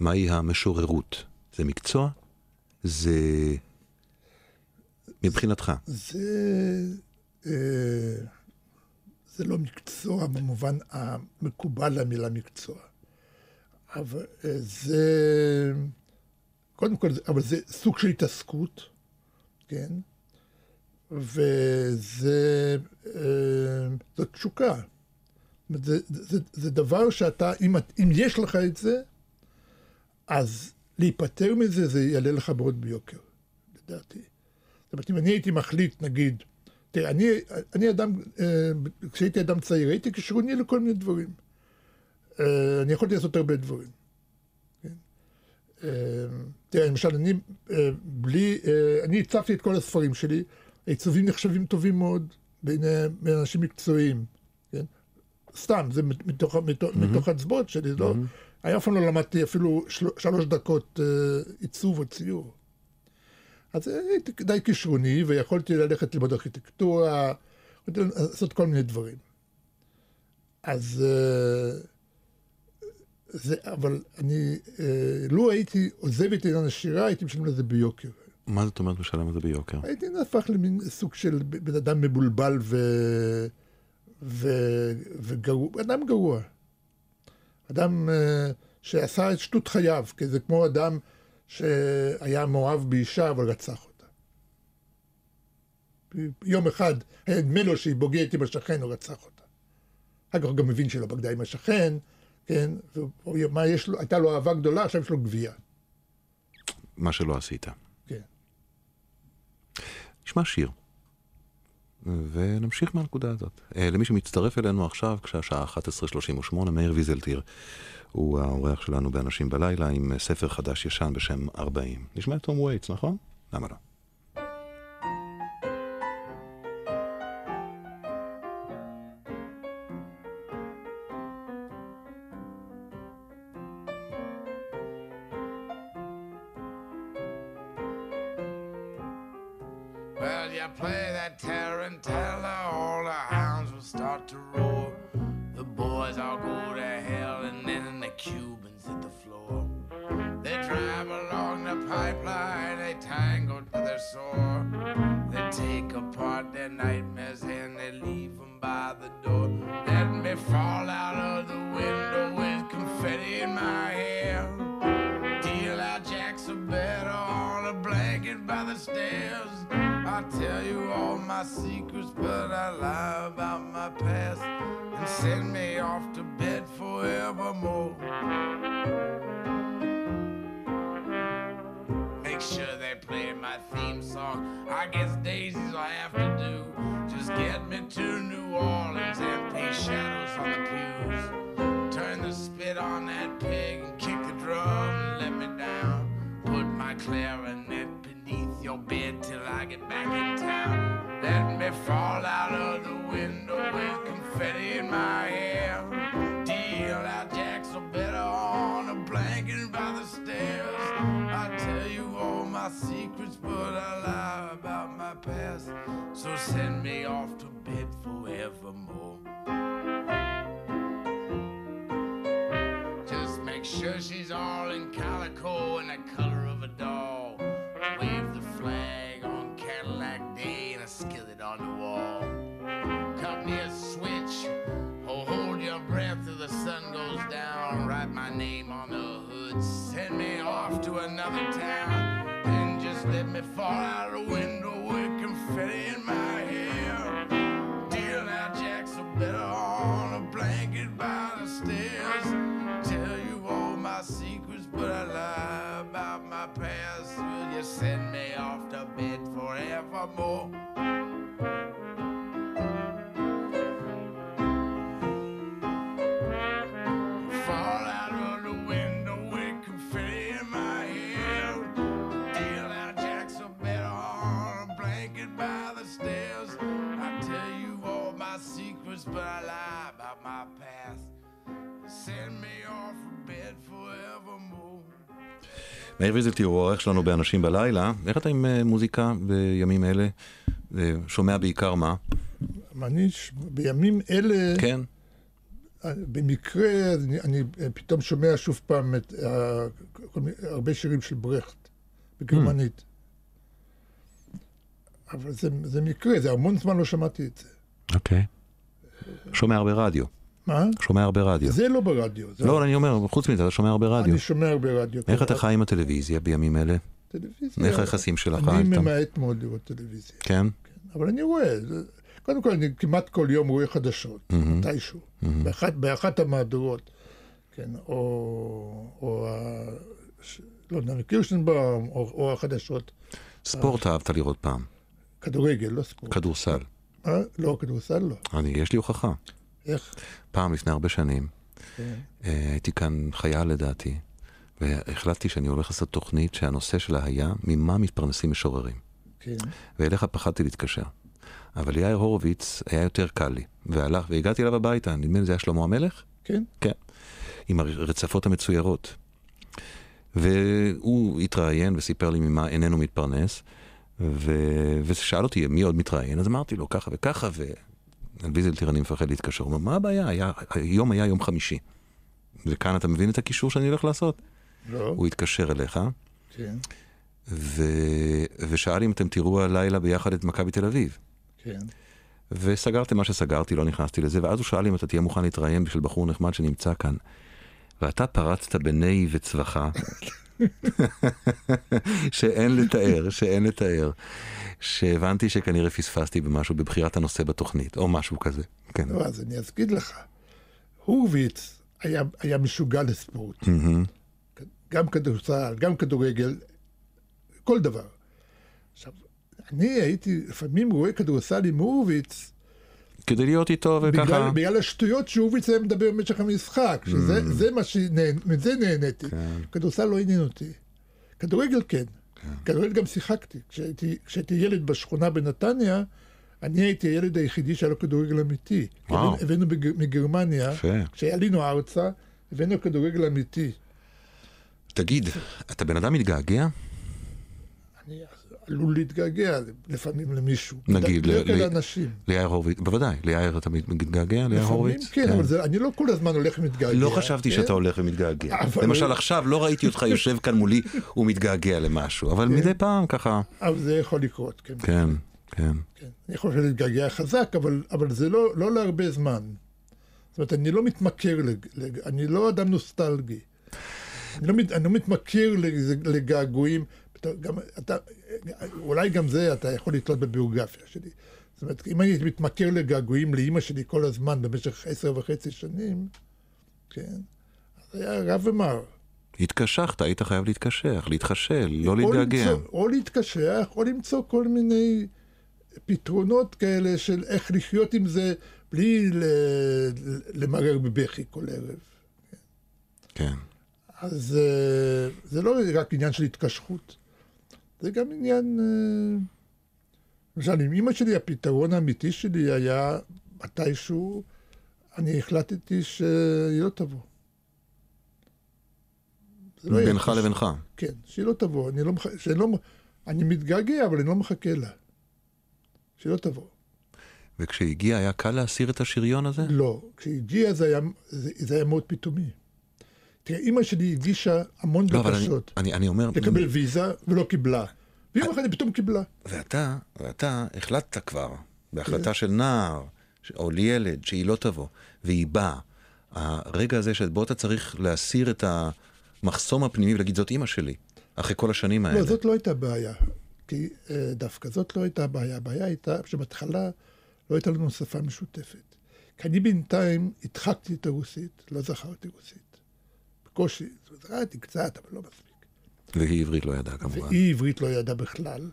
מהי המשוררות? זה מקצוע? זה... מבחינתך. זה... אה, זה לא מקצוע במובן המקובל למילה מקצוע. אבל אה, זה... קודם כל, אבל זה סוג של התעסקות, כן? וזה, אה, זאת תשוקה. זה, זה, זה דבר שאתה, אם, אם יש לך את זה, אז להיפטר מזה, זה יעלה לך מאוד ביוקר, לדעתי. זאת אומרת, אם אני הייתי מחליט, נגיד, תראה, אני, אני אדם, אה, כשהייתי אדם צעיר, הייתי כשרוני לכל מיני דברים. אה, אני יכולתי לעשות הרבה דברים. תראה, למשל, אני אה, בלי, אה, אני הצפתי את כל הספרים שלי, עיצובים נחשבים טובים מאוד בעיני אנשים מקצועיים, כן? סתם, זה מתוך, מתוך, mm-hmm. מתוך הצבעות שלי, mm-hmm. לא, אני אף פעם לא למדתי אפילו של, שלוש דקות uh, עיצוב או ציור. אז הייתי די כישרוני, ויכולתי ללכת ללמוד ארכיטקטורה, לעשות כל מיני דברים. אז... Uh, זה, אבל אני, אה, לו הייתי עוזב את עניין השירה, הייתי משלם לזה ביוקר. מה זאת אומרת משלם על זה ביוקר? העדין הפך למין סוג של בן אדם מבולבל ו... וגרוע, אדם גרוע. אדם uh, שעשה את שטות חייו, כי זה כמו אדם שהיה מאוהב באישה אבל רצח אותה. יום אחד היה נדמה לו שהיא בוגדת עם השכן, הוא רצח אותה. אחר כך הוא גם מבין שלא בגדה עם השכן, כן, ומה יש לו, הייתה לו אהבה גדולה, עכשיו יש לו גבייה. מה שלא עשית. כן. נשמע שיר. ונמשיך מהנקודה הזאת. אה, למי שמצטרף אלינו עכשיו, כשהשעה 11:38, מאיר ויזלטיר הוא האורח שלנו באנשים בלילה עם ספר חדש ישן בשם 40. נשמע את תום וייטס, נכון? למה לא? Drive along the pipeline, they tango to their sore. They take apart their nightmares and they leave them by the door. Let me fall out of the window with confetti in my hair. Deal out jacks of better on a blanket by the stairs. I tell you all my secrets, but I lie about my past and send me off to bed forevermore. Sure they play my theme song. I guess daisies will have to do. Just get me to New Orleans and paint shadows on the pews. Turn the spit on that pig and kick the drum and let me down. Put my clarinet beneath your bed till I get back in town. Let me fall out of the window with confetti in my hair. My secrets, but I lie about my past. So send me off to bed forevermore. Just make sure she's all in calico and the color of a doll. Wave the flag on Cadillac Day and a skillet on the wall. Cut me a switch. Oh, hold your breath till the sun goes down. Write my name on the hood. Send me off to another town. And just let fall out the window with confetti in my hair. Deal out jacks are better on a blanket by the stairs. Tell you all my secrets, but I lie about my past. Will you send me off to bed forevermore? מאיר ויזלטיר הוא העורך שלנו באנשים בלילה. איך אתה עם אה, מוזיקה בימים אלה? אה, שומע בעיקר מה? אני, בימים אלה, כן. במקרה, אני, אני פתאום שומע שוב פעם את מיני, הרבה שירים של ברכט, בגרמנית. אבל זה, זה מקרה, זה המון זמן לא שמעתי את זה. אוקיי. שומע הרבה רדיו. מה? שומע הרבה רדיו. זה לא ברדיו. זה לא, אני אומר, חוץ מזה, אתה שומע הרבה רדיו. אני שומע הרבה רדיו. איך כן, אתה חי עם הטלוויזיה בימים אלה? טלוויזיה. איך היחסים שלך? אני ממעט מאוד לראות טלוויזיה. כן? אבל אני רואה, קודם כל אני כמעט כל יום רואה חדשות, מתישהו, באחת, באחת המהדורות, כן, או, או ה... ש- לא יודע, קירשנבאום, או, או החדשות, ספורט אהבת לראות פעם. כדורגל, לא ספורט. כדורסל. אה? לא, כדורסל לא. אני, יש לי הוכחה. איך? פעם, לפני הרבה שנים, כן. אה, הייתי כאן חייל לדעתי, והחלטתי שאני הולך לעשות תוכנית שהנושא שלה היה ממה מתפרנסים משוררים. כן. ואליך פחדתי להתקשר. אבל יאיר הורוביץ היה יותר קל לי, והלך, והגעתי אליו הביתה, נדמה לי זה היה שלמה המלך? כן? כן. עם הרצפות המצוירות. והוא התראיין וסיפר לי ממה איננו מתפרנס, ו... ושאל אותי מי עוד מתראיין, אז אמרתי לו ככה וככה, ועל ויזלטיר אני מפחד להתקשר. הוא אומר, מה הבעיה? היה... היום היה יום חמישי. וכאן אתה מבין את הקישור שאני הולך לעשות? לא, הוא התקשר אליך, כן. ו... ושאל אם אתם תראו הלילה ביחד את מכבי תל אביב. כן. וסגרתי מה שסגרתי, לא נכנסתי לזה, ואז הוא שאל אם אתה תהיה מוכן להתראיין בשביל בחור נחמד שנמצא כאן. ואתה פרצת בנהי וצווחה, שאין לתאר, שאין לתאר, שהבנתי שכנראה פספסתי במשהו בבחירת הנושא בתוכנית, או משהו כזה. כן. לא, אז אני אגיד לך. הורוביץ היה, היה משוגע לספורט. גם כדורסל, גם כדורגל, כל דבר. עכשיו, אני הייתי לפעמים רואה כדורסל עם הורוביץ, כדי להיות איתו וככה... בגלל, בגלל השטויות שהורוביץ היה מדבר במשך המשחק, שזה Mm. זה מה שנהן, מזה נהניתי. כן. כדורסל לא עניין אותי. כדורגל כן. כדורגל גם שיחקתי. כשהייתי, כשהייתי ילד בשכונה בנתניה, אני הייתי הילד היחידי שהיה לו כדורגל אמיתי. וואו. הבאנו- בג, מגרמניה. כשעלינו ארצה, הבאנו כדורגל אמיתי. תגיד, אתה בן אדם מתגעגע? עלול להתגעגע לפעמים למישהו. נגיד. ליאיר הורוביץ, בוודאי, ליאיר אתה מתגעגע? ליאיר הורוביץ? כן, אבל זה, אני לא כל הזמן הולך ומתגעגע. לא חשבתי כן? שאתה הולך ומתגעגע. אבל- למשל עכשיו לא ראיתי אותך יושב כאן מולי ומתגעגע למשהו, אבל מדי פעם ככה, אבל זה יכול לקרות, כן. כן, כן. כן. אני יכול להתגעגע חזק, אבל, אבל זה לא, לא להרבה זמן. זאת אומרת, אני לא מתמכר, אני לא אדם נוסטלגי. אני לא, לא מתמכר לג- לגעגועים. אתה, גם, אתה, אולי גם זה אתה יכול לתלות בביוגרפיה שלי. זאת אומרת, אם אני מתמכר לגעגועים לאימא שלי כל הזמן במשך עשר וחצי שנים, כן, אז היה רב ומר. התקשחת, היית חייב להתקשך, להתחשל, לא להתגעגע. או להתקשח, או למצוא כל מיני פתרונות כאלה של איך לחיות עם זה בלי למרר בבכי כל ערב. כן. אז אה, זה לא רק עניין של התקשחות, זה גם עניין... אה, למשל, עם אמא שלי, הפתרון האמיתי שלי היה מתישהו, אני החלטתי שהיא לא תבוא. לא בינך. לבינך. כן, שהיא לא תבוא, אני לא, מח... שאני לא, אני מתגעגע, אבל אני לא מחכה לה. שהיא לא תבוא. וכשהגיע היה קל להסיר את השריון הזה? לא, כשהגיע זה היה, זה, זה היה מאוד פתאומי. תראה, אימא שלי הגישה המון לא, אבל אני- בקשות אני אני אומר, לקבל ויזה, ולא קיבלה. ויום אחד היא פתאום קיבלה. ואתה, ואתה החלטת כבר, בהחלטה של נער, או ילד, שהיא לא תבוא, והיא באה. הרגע הזה שבו אתה צריך להסיר את המחסום הפנימי ולהגיד, זאת אימא שלי, אחרי כל השנים האלה. לא, זאת לא הייתה בעיה. כי אה, דווקא זאת לא הייתה הבעיה. הבעיה הייתה שבהתחלה לא הייתה לנו שפה משותפת. כי אני בינתיים הדחקתי את הרוסית, לא זכרתי רוסית. בקושי, זכרתי קצת, אבל לא מספיק. והיא עברית לא ידעה כמובן. והיא עברית לא ידעה בכלל,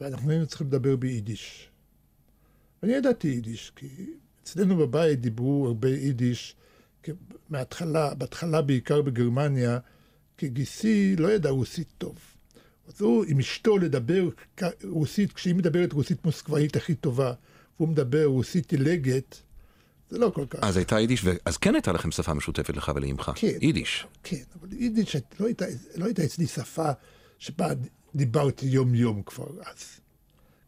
ואנחנו היינו צריכים לדבר ביידיש. אני ידעתי יידיש, כי אצלנו בבית דיברו הרבה יידיש, מההתחלה, בהתחלה בעיקר בגרמניה, כי גיסי לא ידע רוסית טוב. אז הוא עם אשתו לדבר רוסית, כשהיא מדברת רוסית מוסקבאית הכי טובה, והוא מדבר רוסית עילגת, זה לא כל כך. אז הייתה יידיש, אז כן הייתה לכם שפה משותפת לך ולאמך. כן. יידיש. כן, אבל יידיש לא הייתה, לא הייתה אצלי שפה שבה דיברתי יום-יום כבר אז.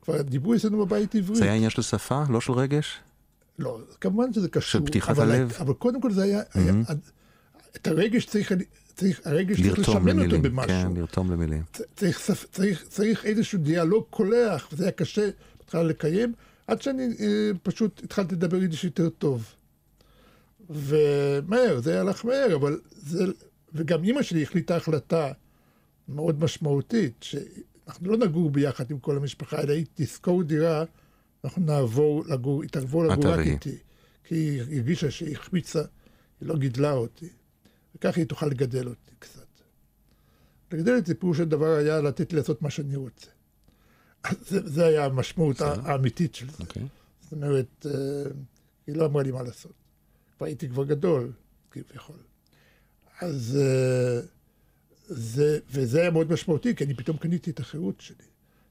כבר דיברו אצלנו בבית עברית. זה היה עניין של שפה, לא של רגש? לא, כמובן שזה קשור. של פתיחת אבל, הלב? אבל קודם כל זה היה, היה את הרגש צריך, צריך הרגש צריך לשמן אותו למילים. במשהו. כן, לרתום למילים. צריך, צריך, צריך איזשהו דיאלוג קולח, וזה היה קשה בהתחלה לקיים, עד שאני אה, פשוט התחלתי לדבר יידיש יותר טוב. ומהר, זה הלך מהר, אבל זה... וגם אימא שלי החליטה החלטה מאוד משמעותית, שאנחנו לא נגור ביחד עם כל המשפחה, אלא היא תשכור דירה, אנחנו נעבור לגור, היא תעבור לגור רק. איתי. כי היא הרגישה שהיא החמיצה, היא לא גידלה אותי. וככה היא תוכל לגדל אותי קצת. לגדל אותי פירוש הדבר היה לתת לי לעשות מה שאני רוצה. זה, זה היה המשמעות האמיתית של זה. אוקיי. זאת אומרת, אה, היא לא אמרה לי מה לעשות. כבר הייתי כבר גדול, כביכול. אז אה, זה, וזה היה מאוד משמעותי, כי אני פתאום קניתי את החירות שלי.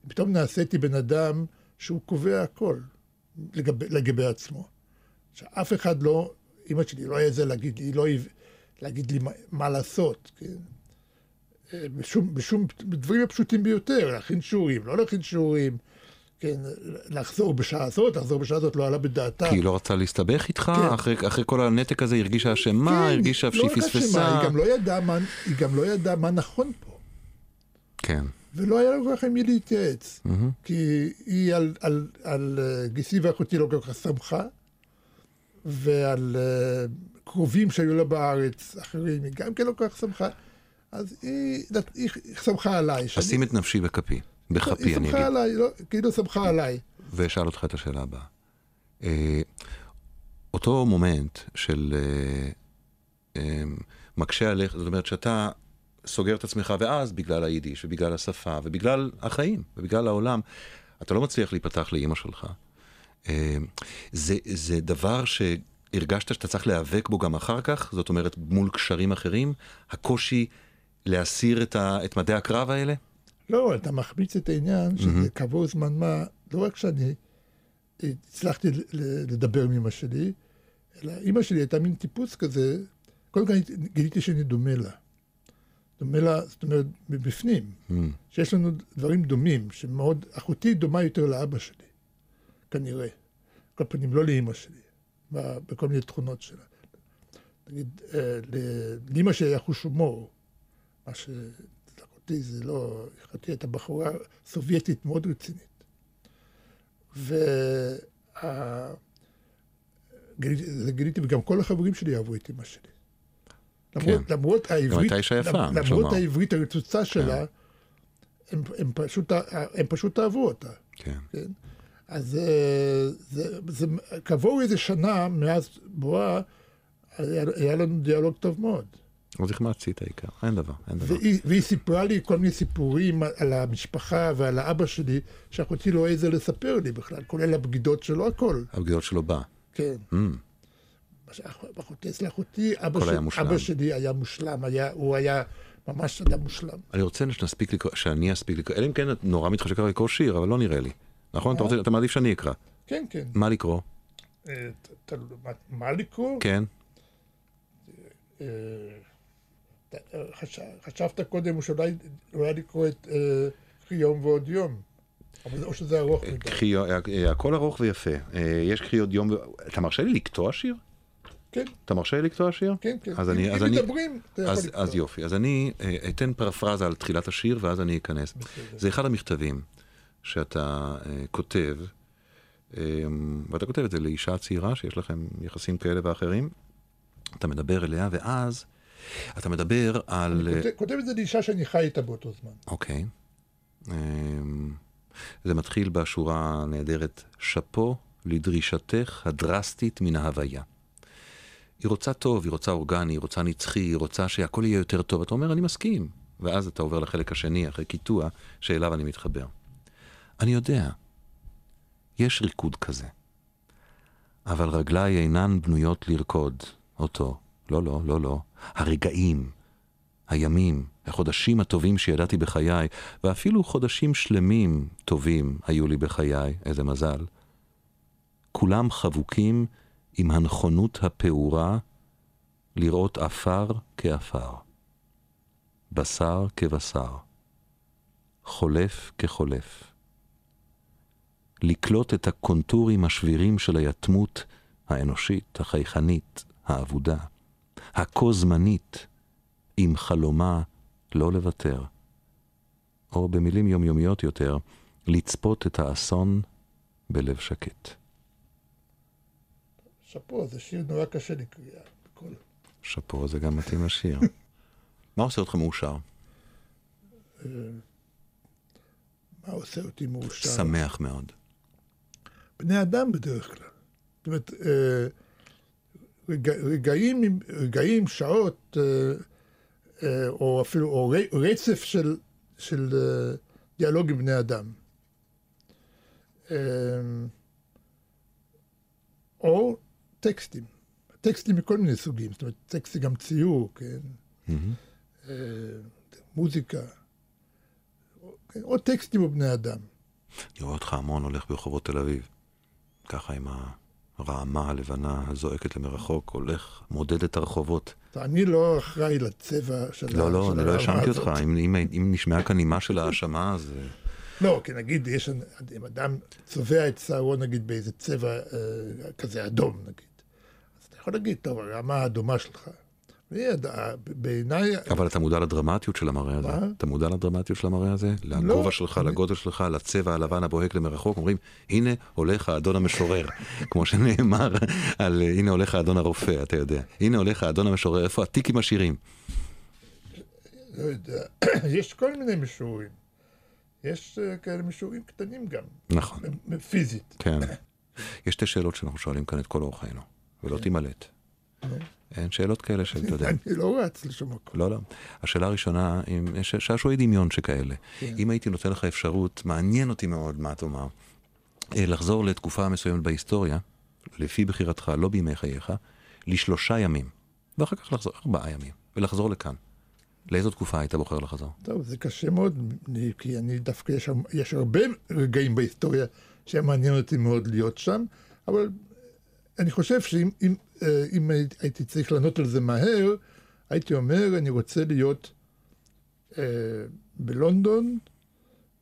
פתאום נעשיתי בן אדם שהוא קובע הכל לגבי, לגבי עצמו. שאף אחד לא, אמא שלי לא היה זה להגיד לי, לא להגיד לי מה, מה לעשות, כן? בשום, בשום, בדברים הפשוטים ביותר, להכין שיעורים, לא להכין שיעורים, כן, לחזור בשעה הזאת, לחזור בשעה הזאת לא עלה בדעתה. כי היא לא רצתה להסתבך איתך? כן. אחרי, אחרי כל הנתק הזה היא הרגישה אשמה, הרגישה לא שהיא אשמה, פספסה. היא גם לא ידעה מה, היא גם לא ידעה מה נכון פה. כן. ולא היה לו כל כך עם מי להתייעץ. מהמם. כי היא על, על, על אה, גיסי ואחותי לא כל כך שמחה, ועל אה, קרובים שהיו לה בארץ, אחרים, היא גם כן לא כל כך שמחה. אז היא, היא, היא שמחה עליי. שאני- אשים את נפשי בכפי, בכפי היא אני אגיד. עליי, לא, כאילו שמחה עליי. ואשאל אותך את השאלה הבאה. אה, אותו מומנט של אה, אה, מקשה עליך, זאת אומרת שאתה סוגר את עצמך, ואז בגלל היידיש, ובגלל השפה, ובגלל החיים, ובגלל העולם, אתה לא מצליח להיפתח לאימא שלך. אה, זה, זה דבר שהרגשת שאתה צריך להיאבק בו גם אחר כך? זאת אומרת, מול קשרים אחרים? הקושי להסיר את, ה, את מדי הקרב האלה? לא, אתה מחמיץ את העניין שזה כעבור זמן מה, לא רק שאני הצלחתי ל- ל- לדבר עם אמא שלי, אלא אמא שלי הייתה מין טיפוס כזה, קודם כל גיליתי שאני דומה לה. דומה לה, זאת אומרת, מבפנים, Mm, שיש לנו דברים דומים, שמאוד, אחותי דומה יותר לאבא שלי, כנראה. כל פנים, לא לאמא שלי, בכל מיני תכונות שלה. נגיד, אה, לאמא שלי היה חוש הומור, מה שלאחותי זה לא, אחותי הייתה בחורה סובייטית מאוד רצינית. וה... גיליתי, זה וגם כל החברים שלי אהבו את אמא שלי. למרות, כן. למרות העברית, הייתה אישה יפה, למרות לומר. העברית הרצוצה שלה, הם, הם, פשוט, הם פשוט אהבו אותה. כן. כן? אז אה, זה, זה, כעבור איזה שנה מאז בואה, היה, היה לנו דיאלוג טוב מאוד. אז החמצתי את העיקר, אין דבר, אין דבר. והיא, והיא סיפרה לי כל מיני סיפורים על המשפחה ועל האבא שלי, שאחותי לא העזה לספר לי בכלל, כולל הבגידות שלו, הכל. הבגידות שלו בא. כן. Mm, אחותי, אצל אחותי, אבא, של. אבא שלי היה מושלם, היה, הוא היה ממש אדם מושלם. אני רוצה שנספיק לקרוא, שאני אספיק לקרוא, אלא אם כן את נורא מתחשק לך לקרוא שיר, אבל לא נראה לי. נכון? אתה רוצה, אתה מעדיף שאני אקרא. כן, כן. מה לקרוא? אה, מה- מה לקרוא? כן? אה, אה, חשבת קודם שאולי אולי לקרוא את אה, קחי יום ועוד יום. אבל או שזה ארוך מדי. קחי, אה, הכל ארוך ויפה. אה, יש קחי עוד יום, אתה מרשה לי לקטוע שיר? כן, אתה מרשה לי לקטוע שיר? כן, כן. אז אם- אני, אם אז מדברים, אתה יכול אז, לקרוא. אז יופי. אז אני אה, אתן פרפרזה על תחילת השיר, ואז אני אכנס. בסדר. זה אחד המכתבים שאתה אה, כותב, אה, ואתה כותב את זה לאישה צעירה שיש לכם יחסים כאלה ואחרים. אתה מדבר אליה, ואז אתה מדבר על... אני כותב- כותב את זה לאישה שאני חי איתה באותו זמן. אוקיי. אמ, זה מתחיל בשורה הנהדרת, שאפו לדרישתך הדרסטית מן ההוויה. היא רוצה טוב, היא רוצה אורגני, היא רוצה נצחי, היא רוצה שהכל יהיה יותר טוב. אתה אומר, אני מסכים. ואז אתה עובר לחלק השני, אחרי קיטוע, שאליו אני מתחבר. אני יודע, יש ריקוד כזה. אבל רגליי אינן בנויות לרקוד אותו. לא, לא, לא, לא. הרגעים, הימים, החודשים הטובים שידעתי בחיי, ואפילו חודשים שלמים טובים היו לי בחיי, איזה מזל. כולם חבוקים עם הנכונות הפעורה לראות עפר כעפר, בשר כבשר, חולף כחולף. לקלוט את הקונטורים השבירים של היתמות האנושית, החייכנית, האבודה, הכה זמנית, עם חלומה לא לוותר, או במילים יומיומיות יותר, לצפות את האסון בלב שקט. שאפו, זה שיר נורא קשה לקריאה. בכל- שאפו, זה גם מתאים לשיר. *laughs* מה עושה אותך מאושר? מה עושה אותי מאושר? שמח מאוד. בני אדם בדרך כלל. זאת אומרת, אה, רגע, רגעים, רגעים, שעות, אה, אה, או אפילו או רצף של, של אה, דיאלוג עם בני אדם. אה, או טקסטים. טקסטים מכל מיני סוגים, זאת אומרת, טקסט זה גם ציור, כן? אה, מוזיקה. או- כן, או טקסטים או בני אדם. אני רואה אותך המון הולך ברחובות תל אביב. ככה עם הרעמה הלבנה הזועקת למרחוק, הולך, מודד את הרחובות. אני לא אחראי לצבע של לא, ה- לא, של אני לא האשמתי הזאת. אותך. אם, אם, אם נשמעה כאן נימה של האשמה, אז... אה, לא, כי נגיד, יש, אם אדם צובע את שערו נגיד באיזה צבע אה, כזה אדום נגיד, אז אתה יכול להגיד, טוב, הרמה האדומה שלך. בעיניי... אבל אתה מודע לדרמטיות של המראה הזה? מה? אתה מודע לדרמטיות של המראה הזה? לגובה שלך, לגודל שלך, לצבע הלבן הבוהק למרחוק? אומרים, הנה הולך האדון המשורר. *laughs* כמו שנאמר על הנה הולך האדון הרופא, אתה יודע. הנה הולך האדון המשורר, איפה התיק עם השירים? לא יודע, *clears throat* יש כל מיני משוררים. יש אה, כאלה משוררים קטנים גם. נכון. פיזית. כן. יש שתי שאלות שאנחנו שואלים כאן את כל אורחינו, ולא כן. תימלט. אין שאלות כאלה שאתה יודע. *laughs* אני לא רץ לשום מקום. לא, לא. השאלה הראשונה, יש שעשועי דמיון שכאלה. כן. אם הייתי נותן לך אפשרות, מעניין אותי מאוד מה תאמר, אה, לחזור לתקופה מסוימת בהיסטוריה, לפי בחירתך, לא בימי חייך, לשלושה ימים, ואחר כך לחזור, ארבעה ימים, ולחזור לכאן. לאיזו תקופה היית בוחר לחזור? טוב, זה קשה מאוד, כי אני דווקא, יש, יש הרבה רגעים בהיסטוריה שמעניין אותי מאוד להיות שם, אבל אני חושב שאם אם, אה, אם הייתי צריך לענות על זה מהר, הייתי אומר, אני רוצה להיות אה, בלונדון,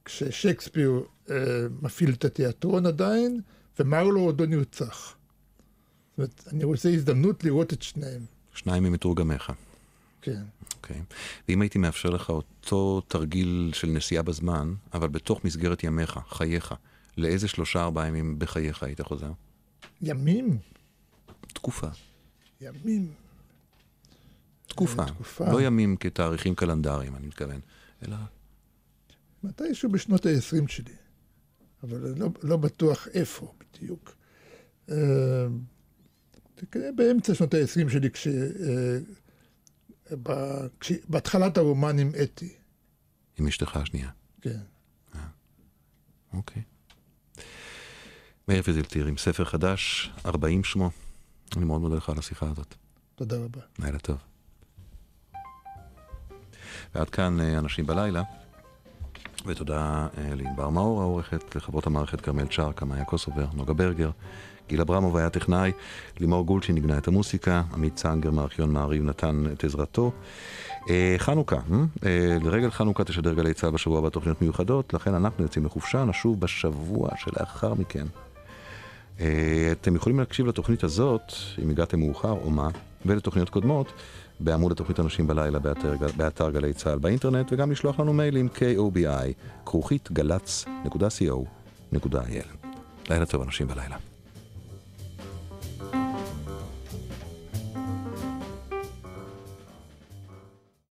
כששייקספיר אה, מפעיל את התיאטרון עדיין, ומרלו עודו נרצח. זאת אומרת, אני רוצה הזדמנות לראות את שניהם. שניים ממתורגמיך. כן. אוקיי. ואם הייתי מאפשר לך אותו תרגיל של נסיעה בזמן, אבל בתוך מסגרת ימיך, חייך, לאיזה שלושה ארבעה ימים בחייך היית חוזר? ימים, תקופה. ימים. תקופה. תקופה. לא ימים כתאריכים קלנדריים, אני מתכוון, אלא מתישהו בשנות ה-20 שלי, אבל לא, לא בטוח איפה בדיוק. אה, באמצע שנות ה-20 שלי, כש, אה, כש, בהתחלת הרומן עם אתי, עם אשתך השנייה. כן. אוקיי. מאיר פיזלטיר עם ספר חדש, 40 שמו. אני מאוד מודה לך על השיחה הזאת. תודה רבה. לילה טוב. ועד כאן אה, אנשים בלילה. ותודה אה, לענבר מאור העורכת, לחברות המערכת כרמל צ'רקה, מאיה קוסובר, נוגה ברגר, גיל אברמוב היה טכנאי, לימור גולדשין נגנה את המוסיקה, עמית צנגר מארכיון מעריב נתן את עזרתו. אה, חנוכה, לרגל חנוכה תשדר גלי צה"ל בשבוע הבא תוכניות מיוחדות, לכן אנחנו יוצאים לחופשה, נשוב בשבוע שלאחר מכן. אה, אתם יכולים להקשיב לתוכנית הזאת, אם הגעתם מאוחר או מה, ולתוכניות קודמות, בעמוד התוכנית אנשים בלילה באתר, באתר גלי צה"ל באינטרנט, וגם לשלוח לנו מיילים kobi, כרוכית גל"צ.co.il. לילה טוב, אנשים בלילה.